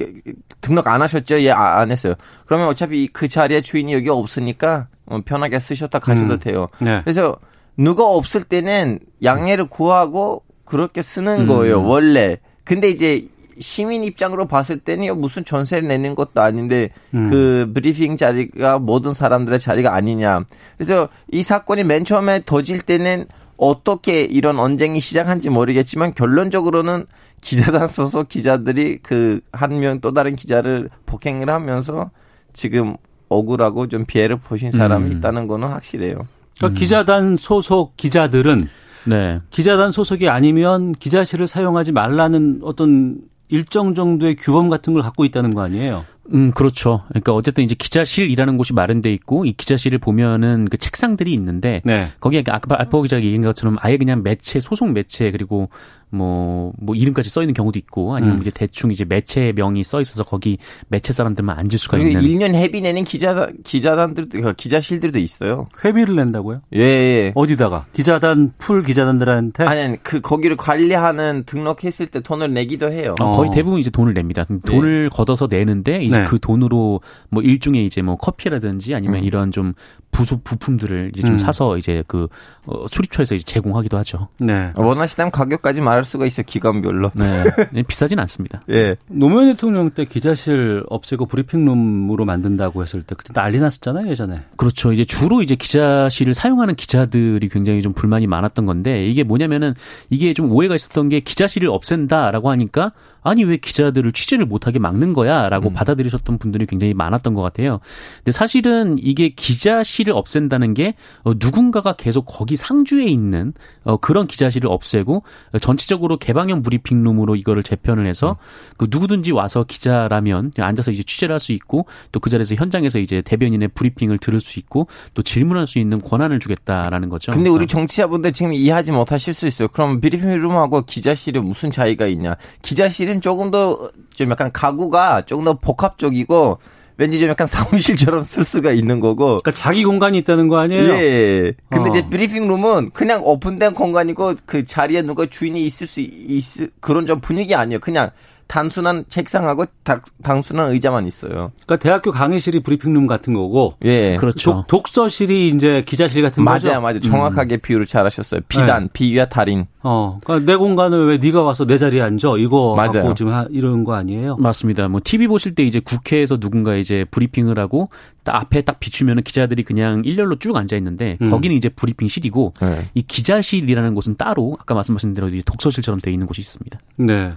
등록 안 하셨죠? 예, 아, 안 했어요. 그러면 어차피 그 자리에 주인이 여기 없으니까 어, 편하게 쓰셨다 가셔도 음. 돼요. 네. 그래서 누가 없을 때는 양해를 구하고 그렇게 쓰는 음. 거예요, 원래. 근데 이제 시민 입장으로 봤을 때는 무슨 전세를 내는 것도 아닌데 음. 그 브리핑 자리가 모든 사람들의 자리가 아니냐. 그래서 이 사건이 맨 처음에 터질 때는 어떻게 이런 언쟁이 시작한지 모르겠지만 결론적으로는 기자단 소속 기자들이 그 한 명 또 다른 기자를 폭행을 하면서 지금 억울하고 좀 피해를 보신 사람이 음. 있다는 거는 확실해요. 그러니까 기자단 소속 기자들은 네. 기자단 소속이 아니면 기자실을 사용하지 말라는 어떤 일정 정도의 규범 같은 걸 갖고 있다는 거 아니에요? 음, 그렇죠. 그러니까 어쨌든 이제 기자실이라는 곳이 마련돼 있고 이 기자실을 보면은 그 책상들이 있는데 네. 거기에 아까 알파고 기자가 얘기한 것처럼 아예 그냥 매체 소속 매체 그리고 뭐, 뭐, 이름까지 써 있는 경우도 있고, 아니면 음. 이제 대충 이제 매체 명이 써 있어서 거기 매체 사람들만 앉을 수가 그리고 있는. 1년 회비 내는 기자 기자단들도 그 기자실들도 있어요. 회비를 낸다고요? 예, 예. 어디다가? 기자단, 풀 기자단들한테? 아니, 아니, 그, 거기를 관리하는 등록했을 때 돈을 내기도 해요. 어. 거의 대부분 이제 돈을 냅니다. 돈을 걷어서 내는데 이제 네. 그 돈으로 뭐 일종의 이제 뭐 커피라든지 아니면 이런 좀 부수 부품들을 이제 좀 음. 사서 이제 그 어, 수립처에서 이제 제공하기도 하죠. 네. 원하시다면 가격까지 말할 수가 있어요, 기관별로. (laughs) 네, 비싸진 않습니다. 예. 노무현 대통령 때 기자실 없애고 브리핑룸으로 만든다고 했을 때 그때 난리 났었잖아요, 예전에. 그렇죠. 이제 주로 이제 기자실을 사용하는 기자들이 굉장히 좀 불만이 많았던 건데 이게 뭐냐면은 이게 좀 오해가 있었던 게 기자실을 없앤다라고 하니까 아니 왜 기자들을 취재를 못하게 막는 거야라고 음. 받아들이셨던 분들이 굉장히 많았던 것 같아요. 근데 사실은 이게 기자실을 없앤다는 게 어, 누군가가 계속 거기 상주에 있는 어, 그런 기자실을 없애고 어, 전체적으로 개방형 브리핑룸으로 이거를 재편을 해서 그 누구든지 와서 기자라면 앉아서 이제 취재를 할 수 있고 또 그 자리에서 현장에서 이제 대변인의 브리핑을 들을 수 있고 또 질문할 수 있는 권한을 주겠다라는 거죠. 근데 그래서 우리 정치자분들 지금 이해하지 못하실 수 있어요. 그럼 브리핑룸하고 기자실에 무슨 차이가 있냐? 기자실 은 조금 더 좀 약간 가구가 조금 더 복합적이고 왠지 좀 약간 사무실처럼 쓸 수가 있는 거고. 그러니까 자기 공간이 있다는 거 아니에요? 예. 근데 어. 이제 브리핑 룸은 그냥 오픈된 공간이고 그 자리에 누가 주인이 있을 수 있을 그런 좀 분위기 아니에요. 그냥 단순한 책상하고 다- 단순한 의자만 있어요. 그러니까 대학교 강의실이 브리핑룸 같은 거고 예. 그렇죠. 독, 서실이 이제 기자실 같은 거죠. 맞아요, 맞아요. 정확하게 비유를 잘하셨어요. 비단, 네. 비유와 달인. 어, 그러니까 내 공간을 왜 네가 와서 내 자리에 앉아? 이거 맞아요. 갖고 지금 하- 이러는 거 아니에요? 맞습니다. 뭐 TV 보실 때 이제 국회에서 누군가 이제 브리핑을 하고 딱 앞에 딱 비추면은 기자들이 그냥 일렬로 쭉 앉아 있는데 음. 거기는 이제 브리핑실이고 네. 이 기자실이라는 곳은 따로 아까 말씀하신 대로 이제 독서실처럼 돼 있는 곳이 있습니다. 네.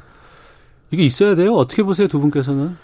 이게 있어야 돼요? 어떻게 보세요, 두 분께서는?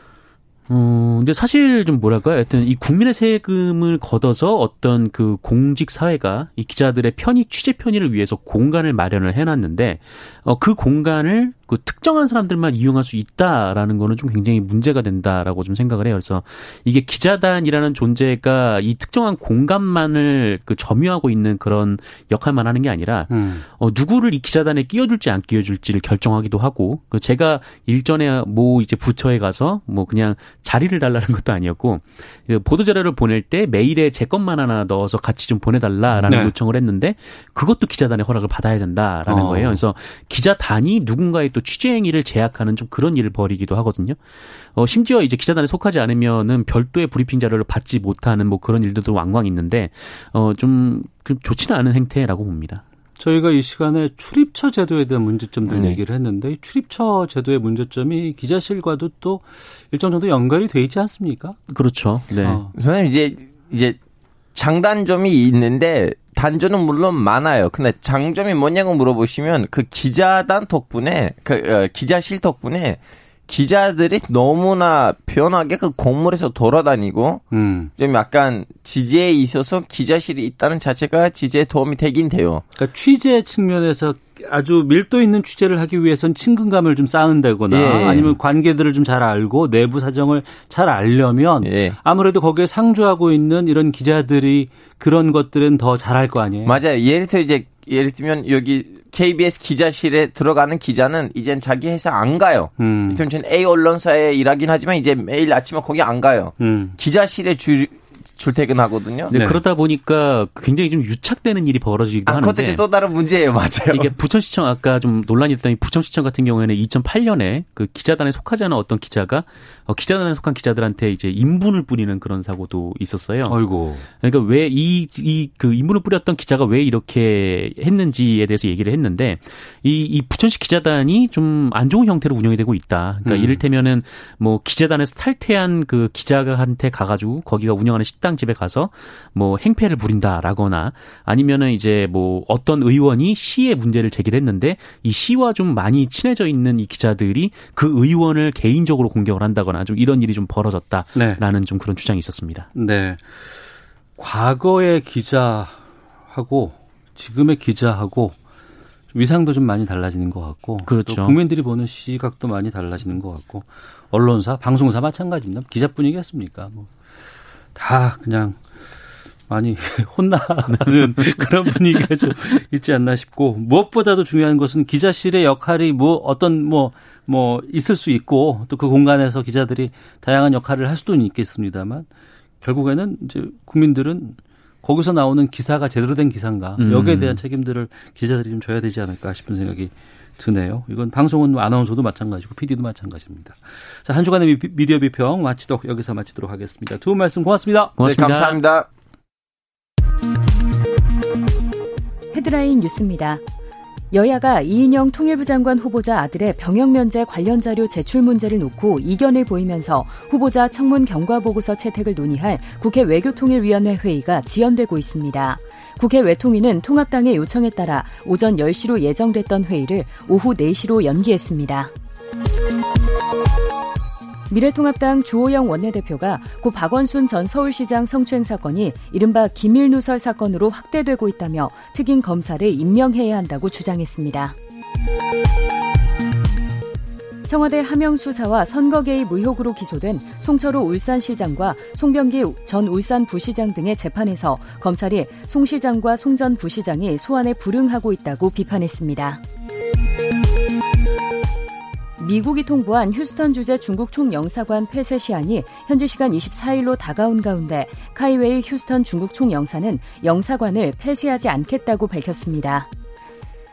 어, 근데 사실 좀 뭐랄까요? 하여튼 이 국민의 세금을 걷어서 어떤 그 공직 사회가 이 기자들의 편의, 취재 편의를 위해서 공간을 마련을 해놨는데, 어, 그 공간을 그 특정한 사람들만 이용할 수 있다라는 거는 좀 굉장히 문제가 된다라고 좀 생각을 해요. 그래서 이게 기자단이라는 존재가 이 특정한 공간만을 그 점유하고 있는 그런 역할만 하는 게 아니라 음. 어, 누구를 이 기자단에 끼워줄지 안 끼워줄지를 결정하기도 하고, 그 제가 일전에 뭐 이제 부처에 가서 뭐 그냥 자리를 달라는 것도 아니었고, 그 보도 자료를 보낼 때 메일에 제 것만 하나 넣어서 같이 좀 보내달라라는 네. 요청을 했는데, 그것도 기자단의 허락을 받아야 된다라는 어. 거예요. 그래서 기자단이 누군가의 또 취재 행위를 제약하는 좀 그런 일을 벌이기도 하거든요. 어, 심지어 이제 기자단에 속하지 않으면은 별도의 브리핑 자료를 받지 못하는 뭐 그런 일들도 왕왕 있는데, 어, 좀, 그 좋지는 않은 행태라고 봅니다. 저희가 이 시간에 출입처 제도에 대한 문제점들 네. 얘기를 했는데 이 출입처 제도의 문제점이 기자실과도 또 일정 정도 연결이 돼 있지 않습니까? 그렇죠. 네. 어. 선생님 이제 이제 장단점이 있는데 단점은 물론 많아요. 근데 장점이 뭐냐고 물어보시면 그 기자단 덕분에 그 어, 기자실 덕분에 기자들이 너무나 편하게 그 건물에서 돌아다니고 음. 좀 약간 지지에 있어서 기자실이 있다는 자체가 지지에 도움이 되긴 돼요. 그러니까 취재 측면에서 아주 밀도 있는 취재를 하기 위해선 친근감을 좀 쌓은다거나 예. 아니면 관계들을 좀 잘 알고 내부 사정을 잘 알려면 예. 아무래도 거기에 상주하고 있는 이런 기자들이 그런 것들은 더 잘할 거 아니에요. 맞아요. 예를 들어 이제 예를 들면 여기 KBS 기자실에 들어가는 기자는 이젠 자기 회사 안 가요. 음. 전 A 언론사에 일하긴 하지만 이제 매일 아침에 거기 안 가요. 음. 기자실에 줄 출퇴근하거든요. 네, 네. 그러다 보니까 굉장히 좀 유착되는 일이 벌어지기도 아, 그것도 하는데 이제 또 다른 문제예요. (laughs) 맞아요. 이게 부천시청 아까 좀 논란이 됐던 이 부천시청 같은 경우에는 2008년에 그 기자단에 속하지 않은 어떤 기자가 어, 기자단에 속한 기자들한테 이제 인분을 뿌리는 그런 사고도 있었어요. 어이고. 그러니까 왜 이 이 그 인문을 뿌렸던 기자가 왜 이렇게 했는지에 대해서 얘기를 했는데 이, 이 부천시 기자단이 좀 안 좋은 형태로 운영이 되고 있다. 그러니까 음. 이를테면은 뭐 기자단에서 탈퇴한 그 기자한테 가가지고 거기가 운영하는 식당 집에 가서 뭐 행패를 부린다라거나 아니면은 이제 뭐 어떤 의원이 시의 문제를 제기를 했는데 이 시와 좀 많이 친해져 있는 이 기자들이 그 의원을 개인적으로 공격을 한다거나 좀 이런 일이 좀 벌어졌다라는 네. 좀 그런 주장이 있었습니다. 네. 과거의 기자하고 지금의 기자하고 위상도 좀 많이 달라지는 것 같고 그렇죠. 또 국민들이 보는 시각도 많이 달라지는 것 같고 언론사, 방송사 마찬가지입니다. 기자뿐이겠습니까? 뭐 다 그냥 많이 (laughs) 혼나는 (laughs) 그런 분위기가 좀 있지 않나 싶고 무엇보다도 중요한 것은 기자실의 역할이 뭐 어떤 뭐뭐 뭐 있을 수 있고 또 그 공간에서 기자들이 다양한 역할을 할 수도 있겠습니다만 결국에는 이제 국민들은 거기서 나오는 기사가 제대로 된 기사인가 음. 여기에 대한 책임들을 기자들이 좀 져야 되지 않을까 싶은 생각이 드네요. 이건 방송은 아나운서도 마찬가지고 PD도 마찬가지입니다. 자, 한 주간의 미- 미디어 비평 마치도록 여기서 마치도록 하겠습니다. 두 분 말씀 고맙습니다. 고맙습니다. 네, 감사합니다. 헤드라인 뉴스입니다. 여야가 이인영 통일부 장관 후보자 아들의 병역 면제 관련 자료 제출 문제를 놓고 이견을 보이면서 후보자 청문 경과 보고서 채택을 논의할 국회 외교통일위원회 회의가 지연되고 있습니다. 국회 외통위는 통합당의 요청에 따라 오전 10시로 예정됐던 회의를 오후 4시로 연기했습니다. 미래통합당 주호영 원내대표가 고 박원순 전 서울시장 성추행 사건이 이른바 기밀누설 사건으로 확대되고 있다며 특임 검사를 임명해야 한다고 주장했습니다. 청와대 하명 수사와 선거 개입 의혹으로 기소된 송철호 울산시장과 송병기 전 울산 부시장 등의 재판에서 검찰이 송 시장과 송 전 부시장이 소환에 불응하고 있다고 비판했습니다. 미국이 통보한 휴스턴 주재 중국 총영사관 폐쇄 시한이 현지 시간 24일로 다가온 가운데 카이웨이 휴스턴 중국 총영사는 영사관을 폐쇄하지 않겠다고 밝혔습니다.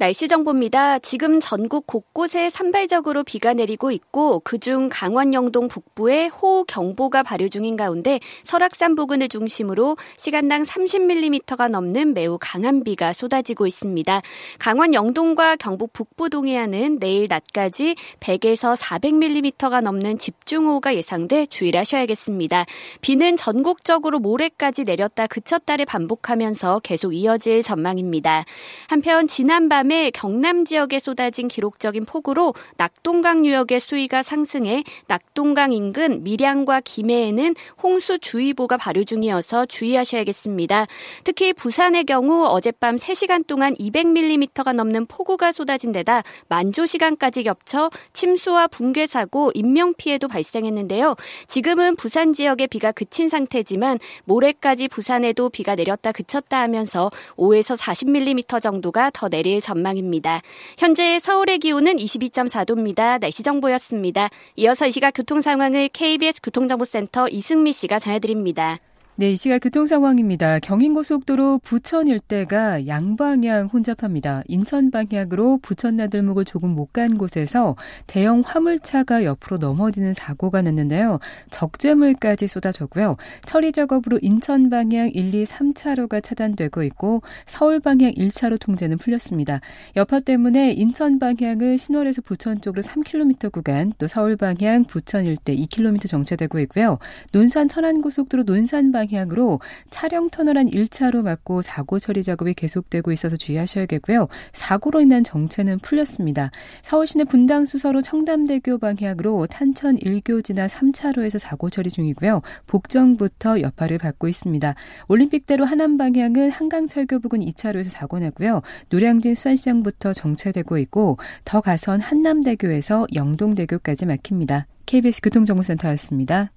날씨 정보입니다. 지금 전국 곳곳에 산발적으로 비가 내리고 있고 그중 강원 영동 북부에 호우 경보가 발효 중인 가운데 설악산 부근을 중심으로 시간당 30mm가 넘는 매우 강한 비가 쏟아지고 있습니다. 강원 영동과 경북 북부 동해안은 내일 낮까지 100에서 400mm가 넘는 집중호우가 예상돼 주의를 하셔야겠습니다. 비는 전국적으로 모레까지 내렸다 그쳤다를 반복하면서 계속 이어질 전망입니다. 한편 지난 밤 밤에 경남 지역에 쏟아진 기록적인 폭우로 낙동강 유역의 수위가 상승해 낙동강 인근 밀양과 김해에는 홍수주의보가 발효 중이어서 주의하셔야겠습니다. 특히 부산의 경우 어젯밤 3시간 동안 200mm가 넘는 폭우가 쏟아진 데다 만조 시간까지 겹쳐 침수와 붕괴 사고, 인명 피해도 발생했는데요. 지금은 부산 지역에 비가 그친 상태지만 모레까지 부산에도 비가 내렸다 그쳤다 하면서 5에서 40mm 정도가 더 내릴 전망 입니다. 현재 서울의 기온은 22.4도입니다. 날씨 정보였습니다. 이어서 이 시각 교통 상황을 KBS 교통정보센터 이승미 씨가 전해드립니다. 네, 이 시각 교통 상황입니다. 경인고속도로 부천 일대가 양방향 혼잡합니다. 인천 방향으로 부천 나들목을 조금 못 간 곳에서 대형 화물차가 옆으로 넘어지는 사고가 났는데요. 적재물까지 쏟아졌고요. 처리 작업으로 인천 방향 1, 2, 3차로가 차단되고 있고 서울 방향 1차로 통제는 풀렸습니다. 여파 때문에 인천 방향은 신월에서 부천 쪽으로 3km 구간, 또 서울 방향 부천 일대 2km 정체되고 있고요. 논산 천안 고속도로 논산 방향 방향으로 차량 터널 안 1차로 막고 사고 처리 작업이 계속되고 있어서 주의하셔야겠고요. 사고로 인한 정체는 풀렸습니다. 서울시내 분당 수서로 청담대교 방향으로 탄천 1교 지나 3차로에서 사고 처리 중이고요. 복정부터 여파를 받고 있습니다. 올림픽대로 하남 방향은 한강철교 부근 2차로에서 사고 나고요. 노량진 수산시장부터 정체되고 있고 더 가선 한남대교에서 영동대교까지 막힙니다. KBS 교통정보센터였습니다.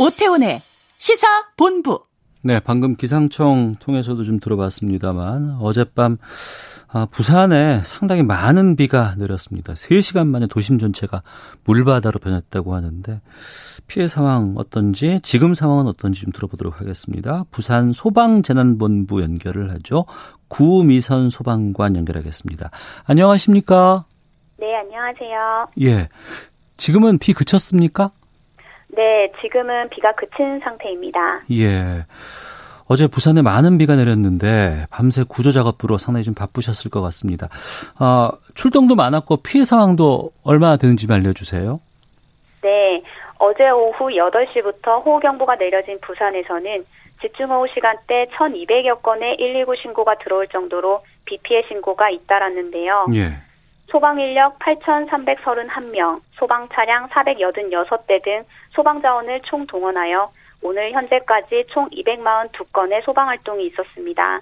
오태훈의 시사 본부. 네, 방금 기상청 통해서도 좀 들어봤습니다만 어젯밤 아, 부산에 상당히 많은 비가 내렸습니다. 3시간 만에 도심 전체가 물바다로 변했다고 하는데 피해 상황 어떤지 지금 상황은 어떤지 좀 들어보도록 하겠습니다. 부산 소방재난본부 연결을 하죠. 구미선 소방관 연결하겠습니다. 안녕하십니까? 네, 안녕하세요. 예. 지금은 비 그쳤습니까? 네, 지금은 비가 그친 상태입니다. 예. 어제 부산에 많은 비가 내렸는데 밤새 구조 작업으로 상당히 좀 바쁘셨을 것 같습니다. 어, 출동도 많았고 피해 상황도 얼마나 되는지 좀 알려주세요. 네, 어제 오후 8시부터 호우경보가 내려진 부산에서는 집중호우 시간대 1200여 건의 119 신고가 들어올 정도로 비 피해 신고가 잇따랐는데요. 예. 소방 인력 8,331명, 소방 차량 486대 등 소방 자원을 총 동원하여 오늘 현재까지 총 242건의 소방 활동이 있었습니다.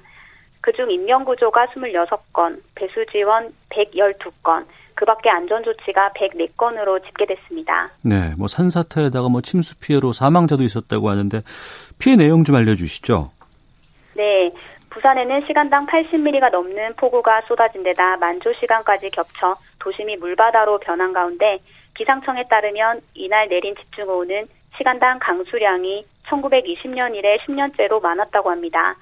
그중 인명구조가 26건, 배수 지원 112건, 그 밖에 안전조치가 104건으로 집계됐습니다. 네, 뭐 산사태에다가 뭐 침수 피해로 사망자도 있었다고 하는데 피해 내용 좀 알려주시죠. 네, 부산에는 시간당 80mm가 넘는 폭우가 쏟아진 데다 만조 시간까지 겹쳐 도심이 물바다로 변한 가운데 기상청에 따르면 이날 내린 집중호우는 시간당 강수량이 1920년 이래 10년째로 많았다고 합니다.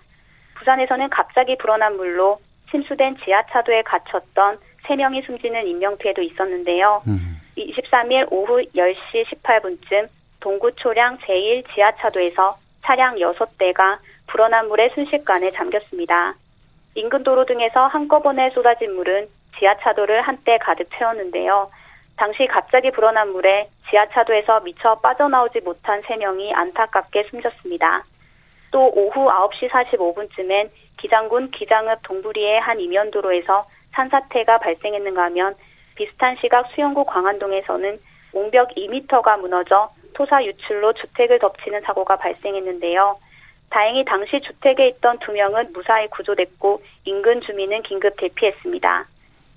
부산에서는 갑자기 불어난 물로 침수된 지하차도에 갇혔던 3명이 숨지는 인명피해도 있었는데요. 음. 23일 오후 10시 18분쯤 동구초량 제1 지하차도에서 차량 6대가 불어난 물에 순식간에 잠겼습니다. 인근 도로 등에서 한꺼번에 쏟아진 물은 지하차도를 한때 가득 채웠는데요. 당시 갑자기 불어난 물에 지하차도에서 미처 빠져나오지 못한 3명이 안타깝게 숨졌습니다. 또 오후 9시 45분쯤엔 기장군 기장읍 동부리의 한 이면도로에서 산사태가 발생했는가 하면 비슷한 시각 수영구 광안동에서는 옹벽 2m가 무너져 토사 유출로 주택을 덮치는 사고가 발생했는데요. 다행히 당시 주택에 있던 두 명은 무사히 구조됐고 인근 주민은 긴급 대피했습니다.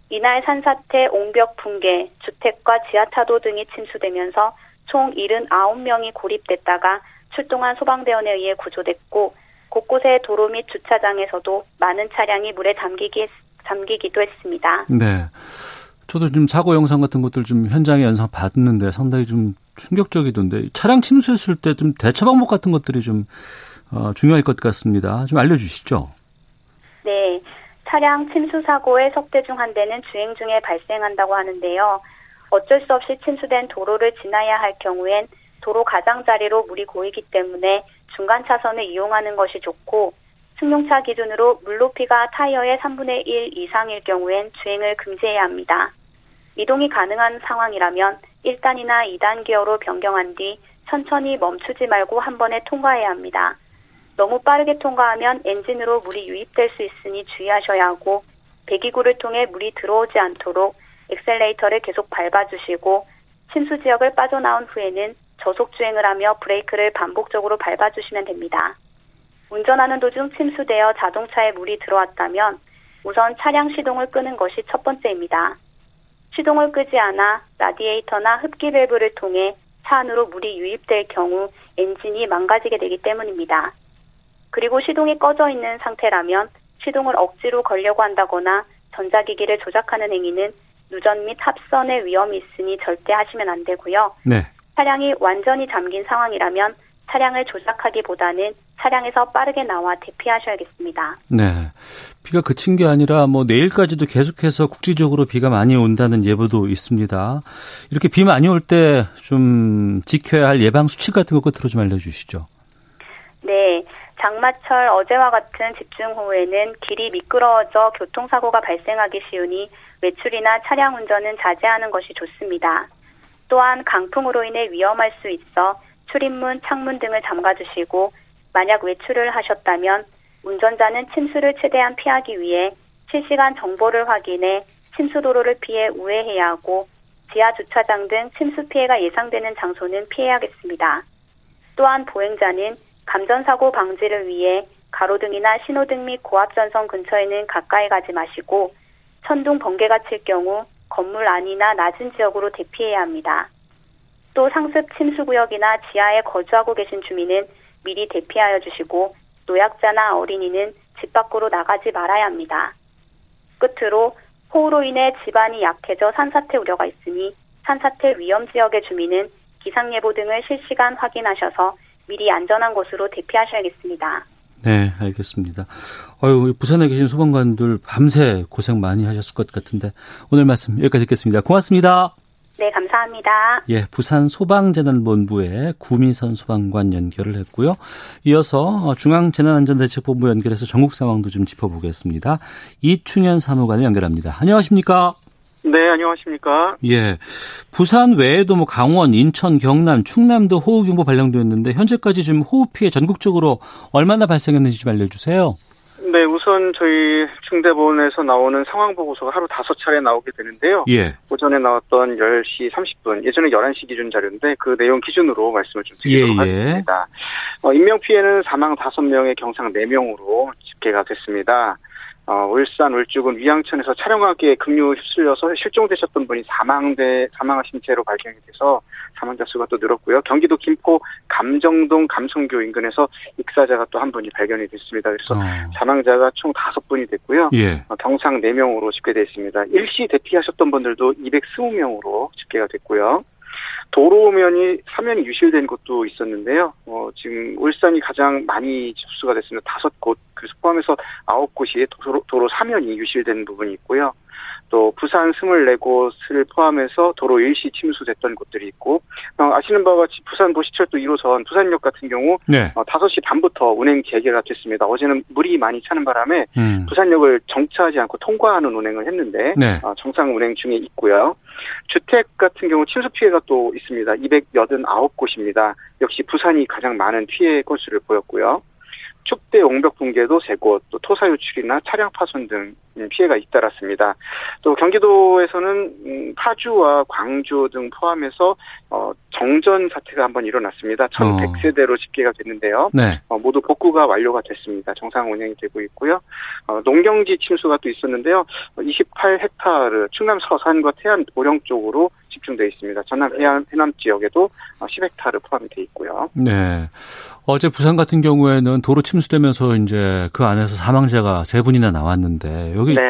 이날 산사태, 옹벽 붕괴, 주택과 지하차도 등이 침수되면서 총 79명이 고립됐다가 출동한 소방대원에 의해 구조됐고 곳곳의 도로 및 주차장에서도 많은 차량이 물에 잠기기, 잠기기도 했습니다. 네. 저도 좀 사고 영상 같은 것들 좀 현장에 영상 봤는데 상당히 좀 충격적이던데 차량 침수했을 때 좀 대처 방법 같은 것들이 좀 어, 중요할 것 같습니다. 좀 알려주시죠. 네. 차량 침수 사고의 석대 중 한 대는 주행 중에 발생한다고 하는데요. 어쩔 수 없이 침수된 도로를 지나야 할 경우엔 도로 가장자리로 물이 고이기 때문에 중간 차선을 이용하는 것이 좋고 승용차 기준으로 물 높이가 타이어의 3분의 1 이상일 경우엔 주행을 금지해야 합니다. 이동이 가능한 상황이라면 1단이나 2단 기어로 변경한 뒤 천천히 멈추지 말고 한 번에 통과해야 합니다. 너무 빠르게 통과하면 엔진으로 물이 유입될 수 있으니 주의하셔야 하고 배기구를 통해 물이 들어오지 않도록 엑셀레이터를 계속 밟아주시고 침수 지역을 빠져나온 후에는 저속 주행을 하며 브레이크를 반복적으로 밟아주시면 됩니다. 운전하는 도중 침수되어 자동차에 물이 들어왔다면 우선 차량 시동을 끄는 것이 첫 번째입니다. 시동을 끄지 않아 라디에이터나 흡기 밸브를 통해 차 안으로 물이 유입될 경우 엔진이 망가지게 되기 때문입니다. 그리고 시동이 꺼져 있는 상태라면 시동을 억지로 걸려고 한다거나 전자기기를 조작하는 행위는 누전 및 합선의 위험이 있으니 절대 하시면 안 되고요. 네. 차량이 완전히 잠긴 상황이라면 차량을 조작하기보다는 차량에서 빠르게 나와 대피하셔야겠습니다. 네. 비가 그친 게 아니라 뭐 내일까지도 계속해서 국지적으로 비가 많이 온다는 예보도 있습니다. 이렇게 비 많이 올 때 좀 지켜야 할 예방 수칙 같은 것 끝으로 좀 알려주시죠. 네. 장마철 어제와 같은 집중호우에는 길이 미끄러워져 교통사고가 발생하기 쉬우니 외출이나 차량 운전은 자제하는 것이 좋습니다. 또한 강풍으로 인해 위험할 수 있어 출입문, 창문 등을 잠가주시고 만약 외출을 하셨다면 운전자는 침수를 최대한 피하기 위해 실시간 정보를 확인해 침수 도로를 피해 우회해야 하고 지하 주차장 등 침수 피해가 예상되는 장소는 피해야겠습니다. 또한 보행자는 감전사고 방지를 위해 가로등이나 신호등 및 고압전선 근처에는 가까이 가지 마시고 천둥 번개가 칠 경우 건물 안이나 낮은 지역으로 대피해야 합니다. 또 상습 침수 구역이나 지하에 거주하고 계신 주민은 미리 대피하여 주시고 노약자나 어린이는 집 밖으로 나가지 말아야 합니다. 끝으로 호우로 인해 집안이 약해져 산사태 우려가 있으니 산사태 위험 지역의 주민은 기상예보 등을 실시간 확인하셔서 미리 안전한 곳으로 대피하셔야겠습니다. 네, 알겠습니다. 어유 부산에 계신 소방관들 밤새 고생 많이 하셨을 것 같은데 오늘 말씀 여기까지 듣겠습니다. 고맙습니다. 네, 감사합니다. 예, 부산 소방재난본부의 구미선 소방관 연결을 했고요. 이어서 중앙재난안전대책본부 연결해서 전국 상황도 좀 짚어보겠습니다. 이충현 사무관을 연결합니다. 안녕하십니까? 네, 안녕하십니까? 예. 부산 외에도 뭐 강원, 인천, 경남, 충남도 호우경보 발령되었는데 현재까지 지금 호우 피해 전국적으로 얼마나 발생했는지 좀 알려주세요. 네, 우선 저희 중대본에서 나오는 상황 보고서가 하루 다섯 차례 나오게 되는데요. 예. 오전에 나왔던 10시 30분, 예전에 11시 기준 자료인데 그 내용 기준으로 말씀을 좀 드리도록 예, 예. 하겠습니다. 어, 인명 피해는 사망 5명에 경상 4명으로 집계가 됐습니다. 어, 울산 울주군 위양천에서 촬영하기에 급류 휩쓸려서 실종되셨던 분이 사망돼 사망하신 채로 발견이 돼서 사망자 수가 또 늘었고요. 경기도 김포 감정동 감성교 인근에서 익사자가 또 한 분이 발견이 됐습니다. 그래서 어. 사망자가 총 다섯 분이 됐고요. 예. 어, 경상 4명으로 집계되어 있습니다. 일시 대피하셨던 분들도 220명으로 집계가 됐고요. 도로면이 사면이 유실된 곳도 있었는데요. 어, 지금 울산이 가장 많이 접수가 됐습니다. 다섯 곳, 그래서 포함해서 아홉 곳이 도로, 도로 사면이 유실된 부분이 있고요. 또 부산 24곳을 포함해서 도로 일시 침수됐던 곳들이 있고 어, 아시는 바와 같이 부산 도시철도 1호선 부산역 같은 경우 네. 어, 5시 반부터 운행 재개가 됐습니다. 어제는 물이 많이 차는 바람에 음. 부산역을 정차하지 않고 통과하는 운행을 했는데 네. 어, 정상 운행 중에 있고요. 주택 같은 경우 침수 피해가 또 있습니다. 289곳입니다. 역시 부산이 가장 많은 피해 건수를 보였고요. 축대 용벽 붕괴도 3곳, 또 토사 유출이나 차량 파손 등 음, 피해가 잇따랐습니다. 또 경기도에서는 음, 파주와 광주 등 포함해서 어, 정전 사태가 한번 일어났습니다. 1,100세대로 집계가 됐는데요. 네. 어, 모두 복구가 완료가 됐습니다. 정상 운행이 되고 있고요. 어, 농경지 침수가 또 있었는데요. 28헥타르 충남 서산과 태안 보령 쪽으로 집중되어 있습니다. 전남 해안 해남 지역에도 10헥타르 포함이 되어 있고요. 네. 어제 부산 같은 경우에는 도로 침수되면서 이제 그 안에서 사망자가 세 분이나 나왔는데 여기 네.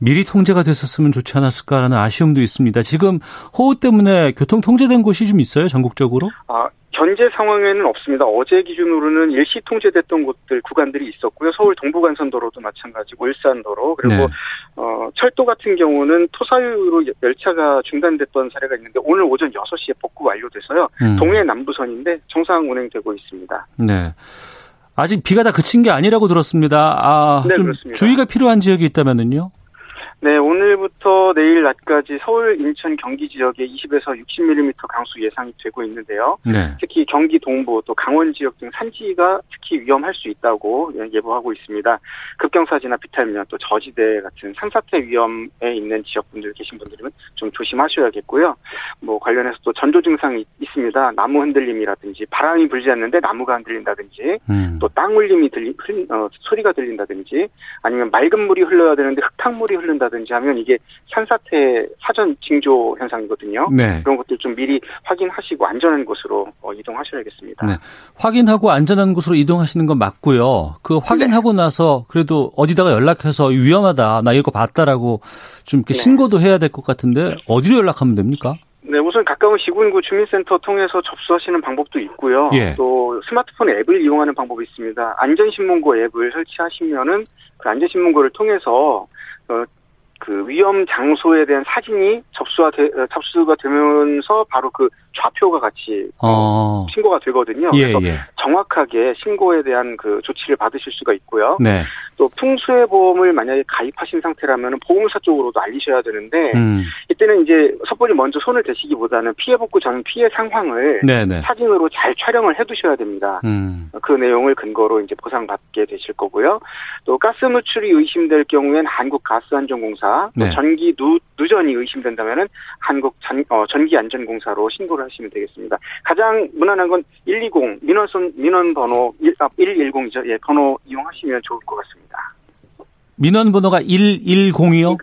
미리 통제가 됐었으면 좋지 않았을까라는 아쉬움도 있습니다. 지금 호우 때문에 교통 통제된 곳이 좀 있어요, 전국적으로? 아, 현재 상황에는 없습니다. 어제 기준으로는 일시 통제됐던 곳들 구간들이 있었고요. 서울 동부간선도로도 마찬가지고 일산도로 그리고 네. 어, 철도 같은 경우는 토사유로 열차가 중단됐던 사례가 있는데 오늘 오전 6시에 복구 완료돼서요. 음. 동해 남부선인데 정상 운행되고 있습니다. 네. 아직 비가 다 그친 게 아니라고 들었습니다. 아, 네, 좀 그렇습니다. 주의가 필요한 지역이 있다면은요? 네, 오늘부터 내일 낮까지 서울, 인천, 경기 지역에 20에서 60mm 강수 예상이 되고 있는데요. 네. 특히 경기 동부 또 강원 지역 등 산지가 특히 위험할 수 있다고 예보하고 있습니다. 급경사지나 비탈면 또 저지대 같은 산사태 위험에 있는 지역분들 계신 분들은 좀 조심하셔야겠고요. 뭐 관련해서 또 전조 증상이 있습니다. 나무 흔들림이라든지 바람이 불지 않는데 나무가 흔들린다든지 음. 또땅 울림이 들리 흘- 어, 소리가 들린다든지 아니면 맑은 물이 흘러야 되는데 흙탕물이 흐른다든지 하면 이게 산사태 사전 징조 현상이거든요. 네. 그런 것들 좀 미리 확인하시고 안전한 곳으로 어, 이동하셔야겠습니다. 네. 확인하고 안전한 곳으로 이동하시는 건 맞고요. 그 확인하고 네. 나서 그래도 어디다가 연락해서 위험하다, 나 이거 봤다라고 좀 이렇게 네. 신고도 해야 될 것 같은데 어디로 연락하면 됩니까? 네, 우선 가까운 시군구 주민센터 통해서 접수하시는 방법도 있고요. 예. 또 스마트폰 앱을 이용하는 방법이 있습니다. 안전신문고 앱을 설치하시면은 그 안전신문고를 통해서 어, 그 위험 장소에 대한 사진이 접수가 되, 어, 접수가 되면서 바로 그 좌표가 같이 어. 신고가 되거든요. 예, 그래서 예. 정확하게 신고에 대한 그 조치를 받으실 수가 있고요. 네. 또 풍수해 보험을 만약에 가입하신 상태라면 보험사 쪽으로도 알리셔야 되는데 음. 이때는 이제 섣불리 먼저 손을 대시기보다는 피해 복구 전 피해 상황을 네, 네. 사진으로 잘 촬영을 해두셔야 됩니다. 음. 그 내용을 근거로 이제 보상받게 되실 거고요. 또 가스 누출이 의심될 경우에는 한국가스안전공사, 또 네. 전기 누, 누전이 의심된다면은 한국 전, 어, 전기안전공사로 신고를 하시면 되겠습니다. 가장 무난한 건 120 민원선 민원 번호 1, 아, 110이죠. 예, 번호 이용하시면 좋을 것 같습니다. 민원 번호가 110이요?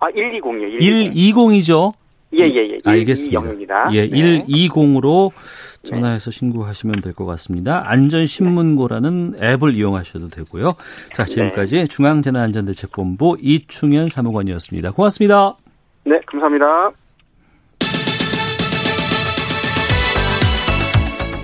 아, 120이요. 120. 120이죠? 예, 예, 예. 알겠습니다. 120입니다. 예, 네. 120으로 전화해서 신고하시면 될 것 같습니다. 안전신문고라는 앱을 이용하셔도 되고요. 자, 지금까지 중앙재난안전대책본부 이충현 사무관이었습니다. 고맙습니다. 네, 감사합니다.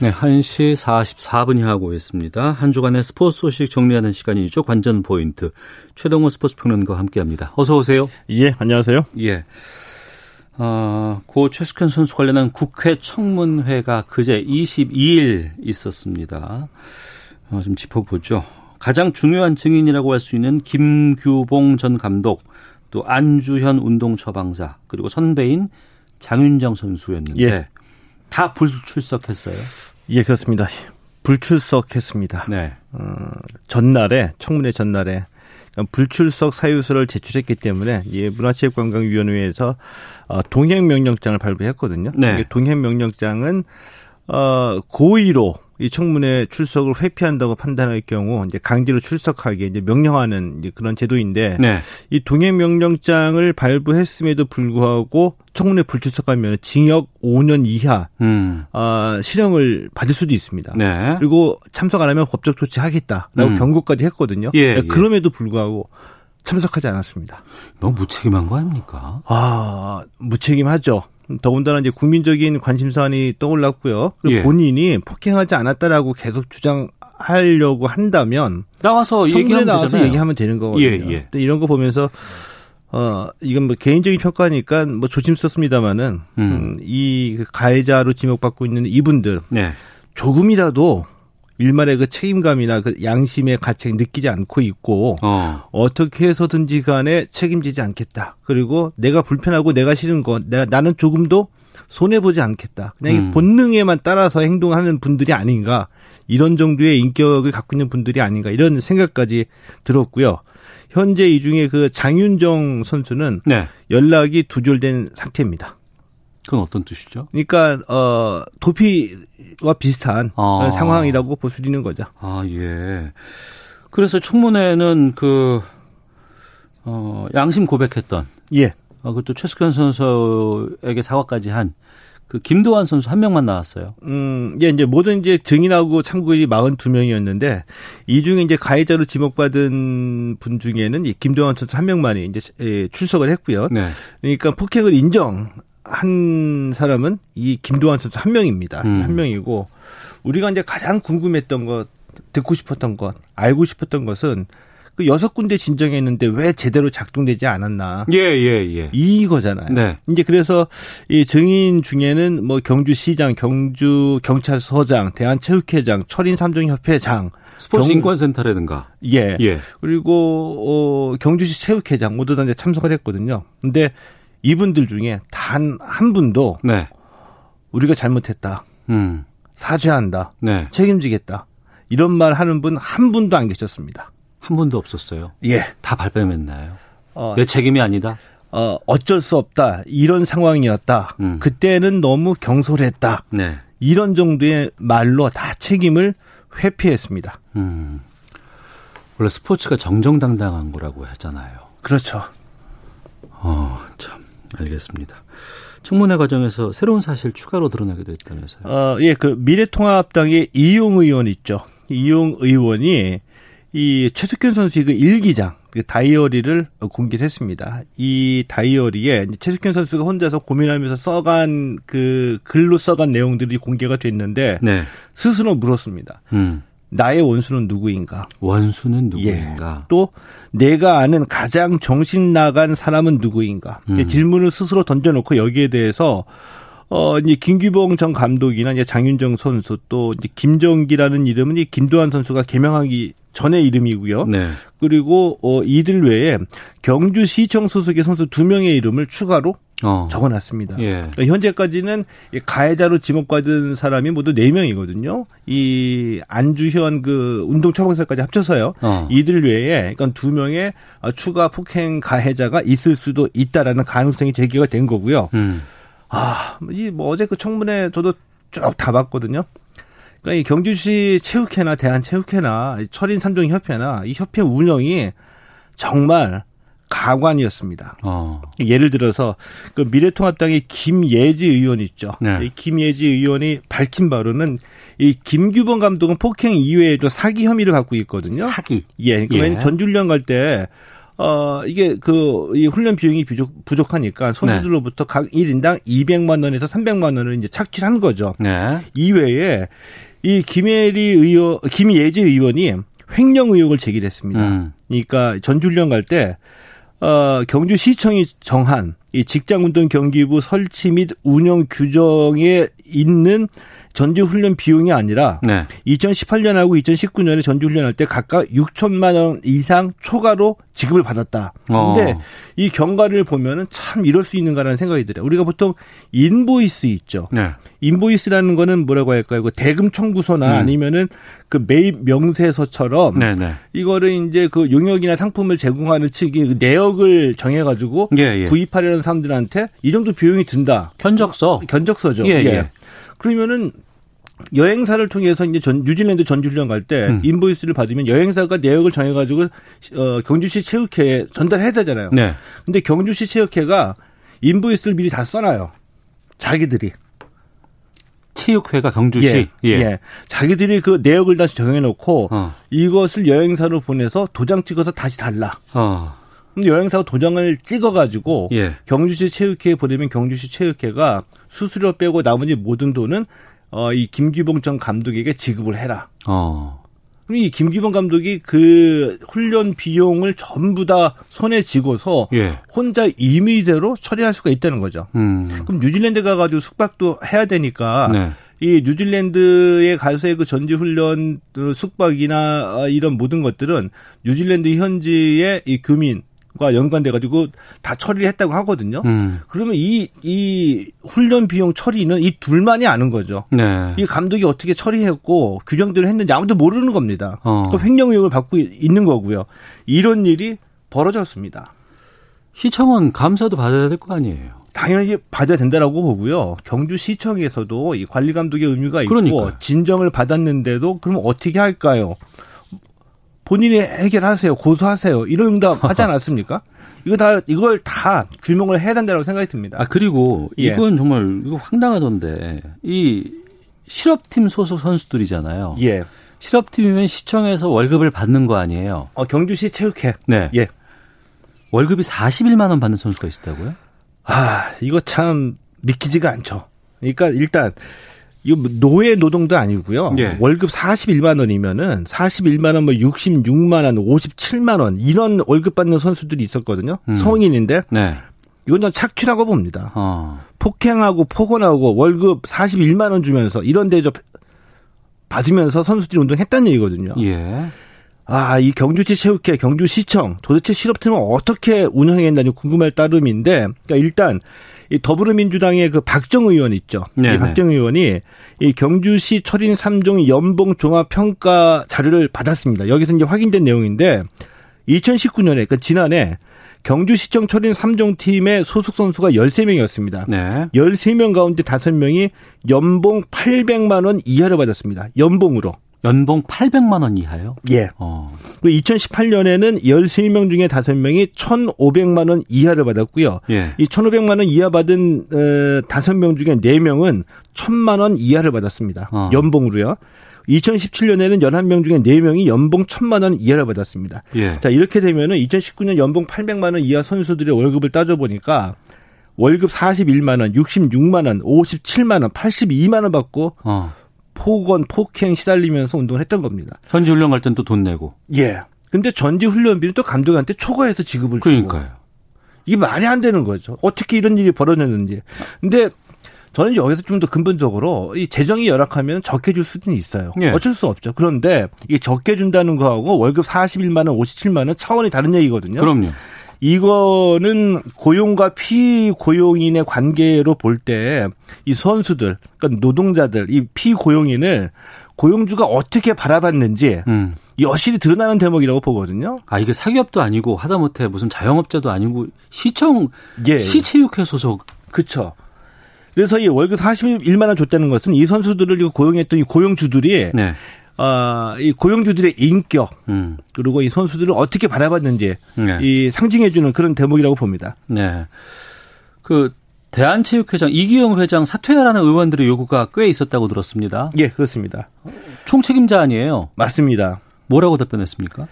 네, 1시 44분이 하고 있습니다. 한 주간의 스포츠 소식 정리하는 시간이죠. 관전 포인트. 최동호 스포츠 평론가와 함께 합니다. 어서 오세요. 예, 안녕하세요. 예. 어, 고 최숙현 선수 관련한 국회 청문회가 그제 22일 있었습니다. 어, 좀 짚어보죠. 가장 중요한 증인이라고 할 수 있는 김규봉 전 감독, 또 안주현 운동 처방사, 그리고 선배인 장윤정 선수였는데 예. 다 불출석했어요. 예, 그렇습니다. 불출석했습니다. 네. 어, 전날에 청문회 전날에 불출석 사유서를 제출했기 때문에 예, 문화체육관광위원회에서 어, 동행명령장을 발부했거든요. 네. 동행명령장은 어, 고의로 이 청문회 출석을 회피한다고 판단할 경우 이제 강제로 출석하게 이제 명령하는 이제 그런 제도인데 네. 이 동행 명령장을 발부했음에도 불구하고 청문회 불출석하면 징역 5년 이하 음. 어, 실형을 받을 수도 있습니다. 네. 그리고 참석 안 하면 법적 조치하겠다라고 음. 경고까지 했거든요. 예, 예. 그럼에도 불구하고 참석하지 않았습니다. 너무 무책임한 거 아닙니까? 아, 무책임하죠. 더군다나 이제 국민적인 관심 사안이 떠올랐고요. 그리고 예. 본인이 폭행하지 않았다라고 계속 주장하려고 한다면 나와서 얘기하면 나와서 되잖아요. 얘기하면 되는 거거든요. 예, 예. 근데 이런 거 보면서 어 이건 뭐 개인적인 평가니까 뭐 조심스럽습니다만은 음, 이그 가해자로 지목받고 있는 이분들 네. 조금이라도 일말의 그 책임감이나 그 양심의 가책을 느끼지 않고 있고 어. 어떻게 해서든지 간에 책임지지 않겠다. 그리고 내가 불편하고 내가 싫은 건 내가 나는 조금도 손해 보지 않겠다. 그냥 이 음. 본능에만 따라서 행동하는 분들이 아닌가. 이런 정도의 인격을 갖고 있는 분들이 아닌가. 이런 생각까지 들었고요. 현재 이 중에 그 장윤정 선수는 네. 연락이 두절된 상태입니다. 그건 어떤 뜻이죠? 그러니까 어 도피와 비슷한 아. 상황이라고 볼 수 있는 거죠. 아, 예. 그래서 청문회는 그, 어, 양심 고백했던. 예. 어, 그것도 최숙현 선수에게 사과까지 한 그 김도환 선수 한 명만 나왔어요. 음, 이제 이제 모든 이제 증인하고 참고인이 42명이었는데 이 중에 이제 가해자로 지목받은 분 중에는 이 김동완 선수 한 명만이 이제 예, 출석을 했고요. 네. 그러니까 폭행을 인정 한 사람은 이 김도환 선수 한 명입니다. 음. 한 명이고 우리가 이제 가장 궁금했던 것, 듣고 싶었던 것, 알고 싶었던 것은 그 여섯 군데 진정했는데 왜 제대로 작동되지 않았나. 예, 예, 예. 이거잖아요. 네. 이제 그래서 이 증인 중에는 뭐 경주시장, 경주 경찰서장, 대한체육회장, 철인 삼종협회장, 스포츠 경- 인권센터라든가. 예. 예. 그리고 어 경주시 체육회장 모두 다 이제 참석을 했거든요. 근데 이분들 중에 단 한 분도 네. 우리가 잘못했다. 음. 사죄한다. 네. 책임지겠다. 이런 말 하는 분 한 분도 안 계셨습니다. 한 분도 없었어요. 예. 다 발뺌했나요? 어, 내 책임이 아니다. 어, 어쩔 수 없다. 이런 상황이었다. 음. 그때는 너무 경솔했다. 네. 이런 정도의 말로 다 책임을 회피했습니다. 음. 원래 스포츠가 정정당당한 거라고 하잖아요. 그렇죠. 알겠습니다. 청문회 과정에서 새로운 사실 추가로 드러나게 됐다면서요. 어, 예, 그 미래통합당의 이용 의원 있죠. 이용 의원이 이 최숙현 선수의 그 일기장, 그 다이어리를 공개를 했습니다. 이 다이어리에 최숙현 선수가 혼자서 고민하면서 써간 그 글로 써간 내용들이 공개가 됐는데 네. 스스로 물었습니다. 음. 나의 원수는 누구인가? 원수는 누구인가? 또 내가 아는 가장 정신 나간 사람은 누구인가? 음. 질문을 스스로 던져놓고 여기에 대해서 어 이제 김규봉 전 감독이나 이제 장윤정 선수 또 이제 김정기라는 이름은 이 김도환 선수가 개명하기 전의 이름이고요. 네. 그리고 어 이들 외에 경주시청 소속의 선수 두 명의 이름을 추가로 어. 적어놨습니다. 예. 그러니까 현재까지는 이 가해자로 지목받은 사람이 모두 4명이거든요. 이 안주현 그 운동처방사까지 합쳐서요. 어. 이들 외에 그러니까 두 명의 어, 추가 폭행 가해자가 있을 수도 있다라는 가능성이 제기가 된 거고요. 음. 아, 이 뭐 어제 그 청문회 저도 쭉 다 봤거든요. 그러니까 이 경주시 체육회나 대한체육회나 이 철인 삼종 협회나 이 협회 운영이 정말 가관이었습니다. 어. 예를 들어서 그 미래통합당의 김예지 의원 있죠. 네. 이 김예지 의원이 밝힌 바로는 이 김규범 감독은 폭행 이외에도 사기 혐의를 받고 있거든요. 사기. 예, 그러니까 예. 전주련 갈 때 어, 이게 그, 이 훈련 비용이 부족, 부족하니까 선수들로부터 각 1인당 200만 원에서 300만 원을 이제 착취한 거죠. 네. 이외에 이 김예리 의원, 김예지 의원이 횡령 의혹을 제기했습니다. 음. 그러니까 전주훈련 갈 때, 어, 경주시청이 정한 이 직장운동 경기부 설치 및 운영 규정에 있는 전지훈련 비용이 아니라 네. 2018년하고 2019년에 전지훈련할 때 각각 6천만 원 이상 초과로 지급을 받았다. 근데 어. 이 경과를 보면은 참 이럴 수 있는가라는 생각이 들어요. 우리가 보통 인보이스 있죠. 네. 인보이스라는 거는 뭐라고 할까요? 그 대금 청구서나 음. 아니면은 그 매입 명세서처럼 네, 네. 이거를 이제 그 용역이나 상품을 제공하는 측이 그 내역을 정해 가지고 예, 예. 구입하려는 사람들한테 이 정도 비용이 든다. 견적서. 견적서죠. 예, 예. 그러면은 여행사를 통해서 이제 전 뉴질랜드 전지훈련 갈때 음. 인보이스를 받으면 여행사가 내역을 정해가지고 어, 경주시 체육회에 전달해야 되잖아요. 네. 근데 경주시 체육회가 인보이스를 미리 다 써놔요. 자기들이. 체육회가 경주시. 예, 예. 자기들이 그 내역을 다시 정해놓고 어. 이것을 여행사로 보내서 도장 찍어서 다시 달라. 어. 근데 여행사가 도장을 찍어가지고 예. 경주시 체육회에 보내면 경주시 체육회가 수수료 빼고 나머지 모든 돈은 어, 이 김규봉 전 감독에게 지급을 해라. 어. 그럼 이 김규봉 감독이 그 훈련 비용을 전부 다 손에 쥐고서 예. 혼자 임의대로 처리할 수가 있다는 거죠. 음. 그럼 뉴질랜드 가가지고 숙박도 해야 되니까 네. 이 뉴질랜드에 가서의 그 전지 훈련 그 숙박이나 아, 이런 모든 것들은 뉴질랜드 현지의 이 교민 과 연관돼 가지고 다 처리를 했다고 하거든요. 음. 그러면 이 이 훈련 비용 처리는 이 둘만이 아는 거죠. 네. 이 감독이 어떻게 처리했고 규정대로 했는지 아무도 모르는 겁니다. 어. 그 횡령 의혹을 받고 있는 거고요. 이런 일이 벌어졌습니다. 시청은 감사도 받아야 될 거 아니에요. 당연히 받아야 된다라고 보고요. 경주시청에서도 이 관리 감독의 의무가 있고 그러니까요. 진정을 받았는데도 그럼 어떻게 할까요? 본인이 해결하세요. 고소하세요. 이런 응답 하지 않았습니까? 이거 다 이걸 다 규명을 해야 된다고 생각이 듭니다. 아 그리고 예. 이건 정말 이거 황당하던데 이 실업팀 소속 선수들이잖아요. 예. 실업팀이면 시청에서 월급을 받는 거 아니에요. 어, 경주시 체육회. 네. 예. 월급이 41만 원 받는 선수가 있었다고요? 아, 이거 참 믿기지가 않죠. 그러니까 일단 이거 뭐 노예 노동도 아니고요. 예. 월급 41만 원이면은 41만 원, 뭐 66만 원, 57만 원 이런 월급 받는 선수들이 있었거든요. 음. 성인인데 네. 이건 전 착취라고 봅니다. 어. 폭행하고 폭언하고 월급 41만 원 주면서 이런 대접 받으면서 선수들이 운동했다는 얘기거든요. 예. 아, 이 경주시 체육회, 경주시청 도대체 실업팀을 어떻게 운영했나니 궁금할 따름인데, 그러니까 일단 이 더불어민주당의 그 박정 의원 있죠. 네네. 이 박정 의원이 이 경주시 철인 3종 연봉 종합 평가 자료를 받았습니다. 여기서 이제 확인된 내용인데 2019년에 그러니까 지난해 경주시청 철인 3종 팀의 소속 선수가 13명이었습니다. 네. 13명 가운데 5명이 연봉 800만 원 이하를 받았습니다. 연봉으로. 연봉 800만 원 이하요? 예. 어. 그리고 2018년에는 13명 중에 5명이 1,500만 원 이하를 받았고요. 예. 이 1,500만 원 이하 받은 어, 5명 중에 4명은 1,000만 원 이하를 받았습니다. 어. 연봉으로요. 2017년에는 11명 중에 4명이 연봉 1,000만 원 이하를 받았습니다. 예. 자, 이렇게 되면은 2019년 연봉 800만 원 이하 선수들의 월급을 따져 보니까 월급 41만 원, 66만 원, 57만 원, 82만 원 받고 어. 폭언, 폭행 시달리면서 운동을 했던 겁니다. 현지 훈련 갈 땐 또 돈 내고. 예. 근데 전지 훈련비를 또 감독한테 초과해서 지급을 주고. 그러니까요. 이게 말이 안 되는 거죠. 어떻게 이런 일이 벌어졌는지. 근데 저는 여기서 좀 더 근본적으로 이 재정이 열악하면 적게 줄 수는 있어요. 예. 어쩔 수 없죠. 그런데 이게 적게 준다는 거하고 월급 41만 원, 57만 원 차원이 다른 얘기거든요. 그럼요. 이거는 고용과 피고용인의 관계로 볼 때 이 선수들, 그러니까 노동자들, 이 피고용인을 고용주가 어떻게 바라봤는지 음. 여실히 드러나는 대목이라고 보거든요. 아 이게 사기업도 아니고 하다못해 무슨 자영업자도 아니고 시청 예. 시체육회 소속. 그렇죠. 그래서 이 월급 41만 원 줬다는 것은 이 선수들을 고용했던 이 고용주들이 네. 아, 이 고용주들의 인격 음. 그리고 이 선수들을 어떻게 바라봤는지 네. 이 상징해주는 그런 대목이라고 봅니다. 네. 그 대한체육회장 이기영 회장 사퇴하라는 의원들의 요구가 꽤 있었다고 들었습니다. 예, 그렇습니다. 총책임자 아니에요? 맞습니다. 뭐라고 답변했습니까?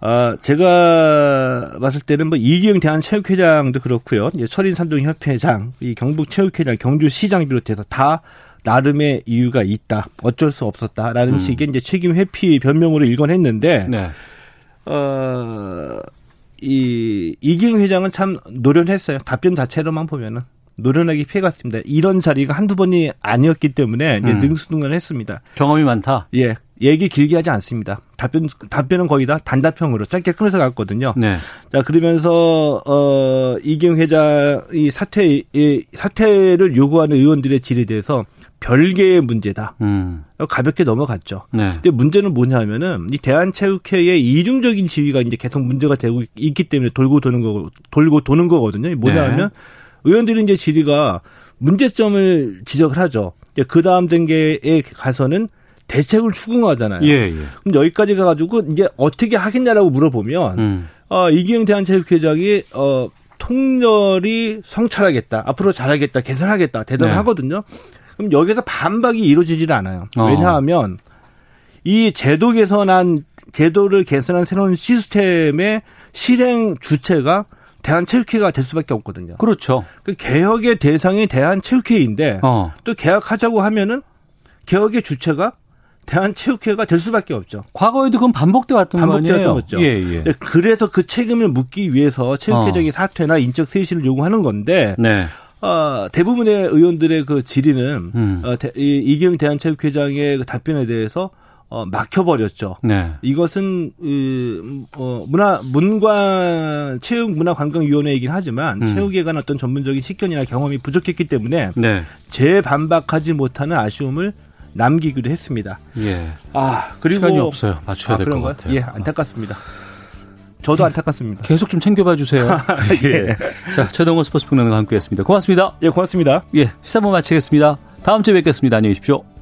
아, 제가 봤을 때는 뭐 이기영 대한체육회장도 그렇고요. 이제 철인 삼종 협회장, 이 경북 체육회장, 경주시장 비롯해서 다 나름의 이유가 있다. 어쩔 수 없었다라는 음. 식의 이제 책임 회피 변명으로 일관했는데 네. 어, 이 이기영 회장은 참 노련했어요. 답변 자체로만 보면은 노련하게 피해갔습니다. 이런 자리가 한두 번이 아니었기 때문에 음. 능수능란했습니다. 경험이 많다. 예. 얘기 길게 하지 않습니다. 답변 답변은 거의 다 단답형으로 짧게 끊어서 갔거든요. 네. 자 그러면서 어 이경 회장 이 사퇴 이 사퇴를 요구하는 의원들의 질에 대해서 별개의 문제다. 음. 가볍게 넘어갔죠. 네. 근데 문제는 뭐냐면은 이 대한체육회의 이중적인 지위가 이제 계속 문제가 되고 있기 때문에 돌고 도는 거 돌고 도는 거거든요. 뭐냐면 네. 의원들이 이제 질의가 문제점을 지적을 하죠. 그 다음 단계에 가서는 대책을 추궁하잖아요. 예, 예. 그럼 여기까지 가가지고 이제 어떻게 하겠냐라고 물어보면 음. 어, 이기영 대한체육회장이 어, 통렬이 성찰하겠다, 앞으로 잘하겠다, 개선하겠다 대답을 네. 하거든요. 그럼 여기서 반박이 이루어지질 않아요. 어. 왜냐하면 이 제도 개선한 제도를 개선한 새로운 시스템의 실행 주체가 대한체육회가 될 수밖에 없거든요. 그렇죠. 그 개혁의 대상이 대한체육회인데 어. 또 개혁하자고 하면은 개혁의 주체가 대한체육회가 될 수밖에 없죠. 과거에도 그건 반복돼 왔던 거 아니에요? 반복되었죠. 예, 예. 네, 그래서 그 책임을 묻기 위해서 체육회적인 어. 사퇴나 인적 쇄신을 요구하는 건데 네. 어, 대부분의 의원들의 그 질의는 음. 어, 대, 이, 이경 대한체육회장의 그 답변에 대해서 어, 막혀버렸죠. 네. 이것은 이, 어, 문화 문관 체육 문화 관광위원회이긴 하지만 음. 체육에 관한 어떤 전문적인 식견이나 경험이 부족했기 때문에 네. 재반박하지 못하는 아쉬움을 남기기도 했습니다. 예. 아 그리고 시간이 없어요. 맞춰야 아, 될것 같아요. 예, 안타깝습니다. 저도 안타깝습니다. 계속 좀 챙겨봐 주세요. (laughs) 예. 자, 최동호 스포츠 평론가와 함께했습니다. 고맙습니다. 예, 고맙습니다. 예, 시사부 마치겠습니다. 다음 주에 뵙겠습니다. 안녕히 계십시오.